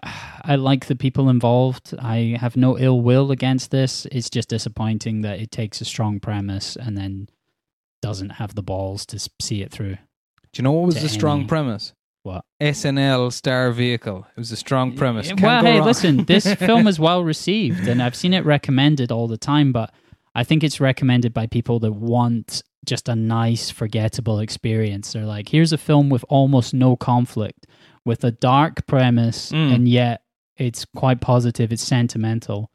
I like the people involved. I have no ill will against this. It's just disappointing that it takes a strong premise and then doesn't have the balls to see it through. Do you know what was the strong premise? What? SNL star vehicle. It was a strong premise. Can't well, hey, wrong. listen, this film is well received, and I've seen it recommended all the time. But I think it's recommended by people that want just a nice, forgettable experience. They're like, here's a film with almost no conflict, with a dark premise, Mm. and yet it's quite positive. It's sentimental,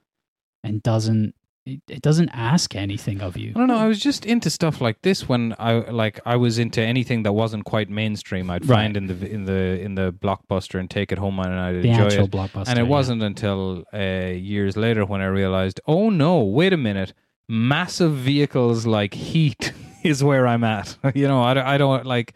and doesn't it, it doesn't ask anything of you. I don't know. I was just into stuff like this when I like I was into anything that wasn't quite mainstream. I'd Right. find in the in the in the blockbuster and take it home and I'd The enjoy it. blockbuster, And it yeah. wasn't until uh, years later when I realized, oh no, wait a minute, massive vehicles like Heat is where I'm at. you know, I, don't- I don't like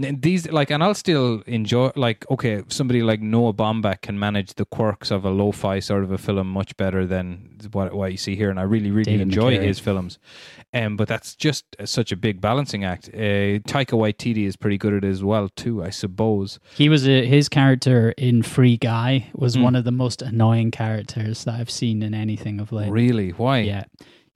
these like, and I'll still enjoy like okay, somebody like Noah Baumbach can manage the quirks of a lo-fi sort of a film much better than what what you see here, and I really really David enjoy McCary. his films. Um, but that's just such a big balancing act. Uh, Taika Waititi is pretty good at it as well too, I suppose. He was a, his character in Free Guy was Mm. one of the most annoying characters that I've seen in anything of late. Really, why? Yeah.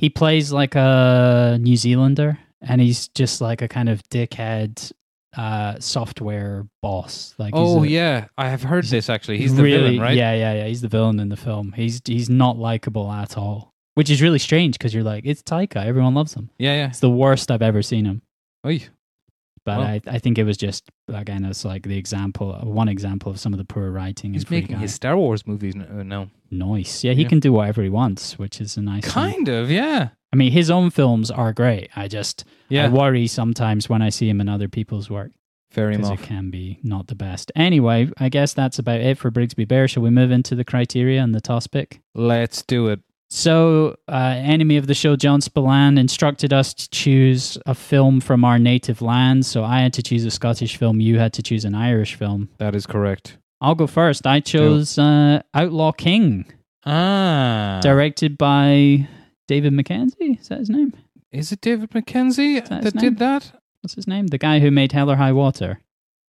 He plays like a New Zealander and he's just like a kind of dickhead uh software boss. Like Oh a- yeah, I have heard this actually. He's the villain, right? Yeah, yeah, yeah. He's the villain in the film. He's he's not likable at all. Which is really strange because you're like, it's Taika, everyone loves him. yeah, yeah. It's the worst I've ever seen him. Oy. But Well. I, I think it was just again it's like the example one example of some of the poor writing He's making his Star Wars movies uh, now. Nice. Yeah, he Yeah. can do whatever he wants, which is a nice thing. Kind of, yeah. I mean, his own films are great. I just Yeah, I worry sometimes when I see him in other people's work Very because it can be not the best. Anyway, I guess that's about it for Brigsby Bear. Shall we move into the criteria and the toss pick? Let's do it. So, uh, enemy of the show, John Spillane, instructed us to choose a film from our native land. So, I had to choose a Scottish film. You had to choose an Irish film. That is correct. I'll go first. I chose uh, Outlaw King, Ah, directed by David Mackenzie. Is that his name? is it David Mackenzie that that did that? What's his name? The guy who made Hell or High Water.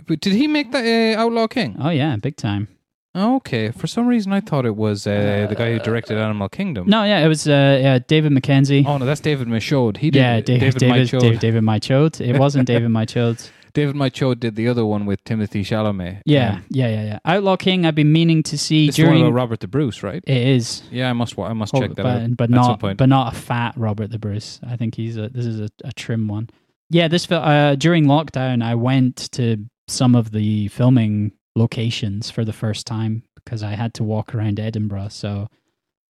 But did he make that uh, Outlaw King? Oh yeah, big time. Okay, for some reason I thought it was uh, the guy who directed Animal Kingdom. No, yeah, it was uh, yeah, David Mackenzie. Oh no, that's David Michôd. He did yeah. David, David, David, Michôd. David, David Michôd. It wasn't David Michôd. David Michôd did the other one with Timothée Chalamet. Yeah, Um, yeah, yeah, yeah. Outlaw King. I've been meaning to see it's the one during. about Robert the Bruce, right? it is, Yeah, I must. wa- I must Oh, check that but, out. but at some not point. but not a fat Robert the Bruce. I think he's a this is a, a trim one. Yeah, this fil- uh, during lockdown, I went to some of the filming locations for the first time because I had to walk around Edinburgh. So,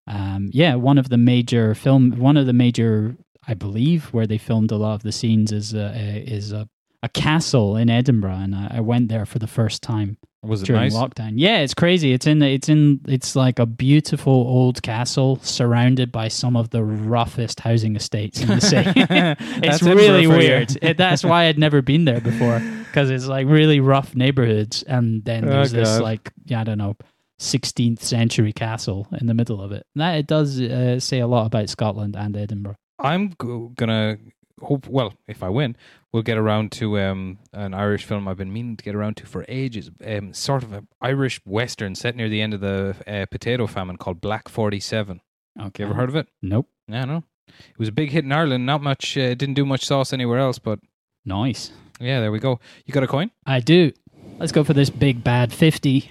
um, yeah, one of the major film, one of the major, I believe, where they filmed a lot of the scenes is uh, a, is a a castle in Edinburgh, and I, I went there for the first time was it during nice? lockdown. Yeah, it's crazy. It's in it's in it's like a beautiful old castle surrounded by some of the roughest housing estates in the city. it's really Edinburgh for you. weird. It, that's why I'd never been there before because it's like really rough neighborhoods, and then Oh, there's this God. like yeah, I don't know. 16th century castle in the middle of it. That it does uh, say a lot about Scotland and Edinburgh. I'm go- gonna hope. Well, if I win, we'll get around to um, an Irish film I've been meaning to get around to for ages. Um, sort of an Irish western set near the end of the uh, potato famine called Black Forty Seven. Okay. You ever heard of it? Nope. Yeah, no. It was a big hit in Ireland. Not much. Uh, didn't do much sauce anywhere else. But Nice. yeah, there we go. You got a coin? I do. Let's go for this big bad 50.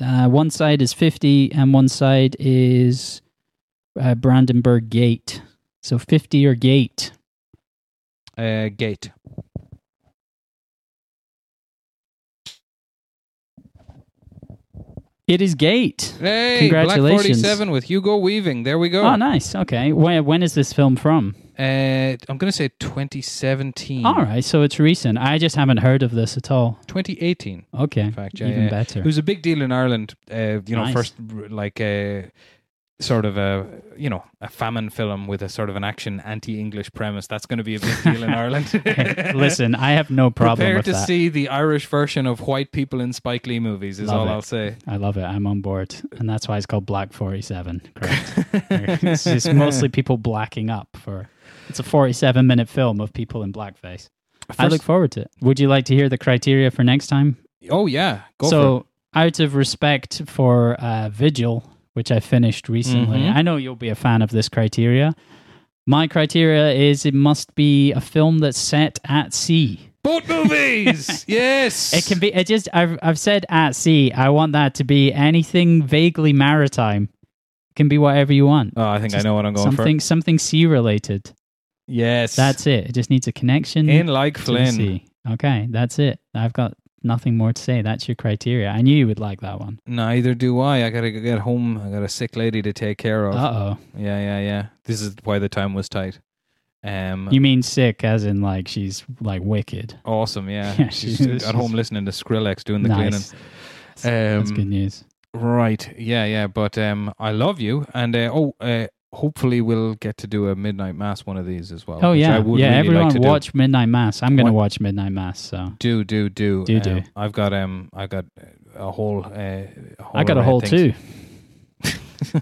Uh, one side is 50 and one side is uh, Brandenburg Gate. So 50 or Gate. Uh, Gate. It is Gate. Hey, Black Forty Seven with Hugo Weaving. There we go. Oh, nice. Okay. When, when is this film from? Uh, I'm gonna say 2017. All right. So it's recent. I just haven't heard of this at all. 2018. Okay. In fact, yeah, Even yeah. better. It was a big deal in Ireland. Uh, you know, first like a sort of a you know a famine film with a sort of an action anti-English premise. That's going to be a big deal in Ireland. Listen, I have no problem Prepare to that. see the Irish version of white people in Spike Lee movies. Is Love all it. I'll say. I love it. I'm on board. And that's why it's called Black 47. Correct. it's just mostly people blacking up for. It's a 47 minute film of people in blackface. I look forward to it. Would you like to hear the criteria for next time? oh yeah, go so, out of respect for uh, Vigil, which I finished recently, Mhm. I know you'll be a fan of this criteria. My criteria is it must be a film that's set at sea. Boat movies. yes, It can be. It just. I've I've said at sea. I want that to be anything vaguely maritime. It can be whatever you want. Oh, I think I know what I'm going something for. something sea related. Yes, That's it. It just needs a connection in like Flynn. Okay, that's it. I've got nothing more to say. That's your criteria. I knew you would like that one. Neither do I. I gotta get home. I got a sick lady to take care of. Uh oh. Yeah, yeah, yeah. This is why the time was tight. Um, You mean sick, as in like she's like wicked? awesome. Yeah, Yeah, she's, she's- at home listening to Skrillex doing the nice. cleaning. That's Um, good news. Right. Yeah, yeah. But um, I love you, and uh, oh, uh, hopefully we'll get to do a midnight mass one of these as well. Oh yeah, yeah. really everyone like to do. watch Midnight Mass. I'm gonna What- watch Midnight Mass. So Do do do Do, Um, do. I've got um, I got a whole. Uh, a whole I got a array of hole things. too.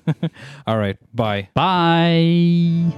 All right. Bye. Bye.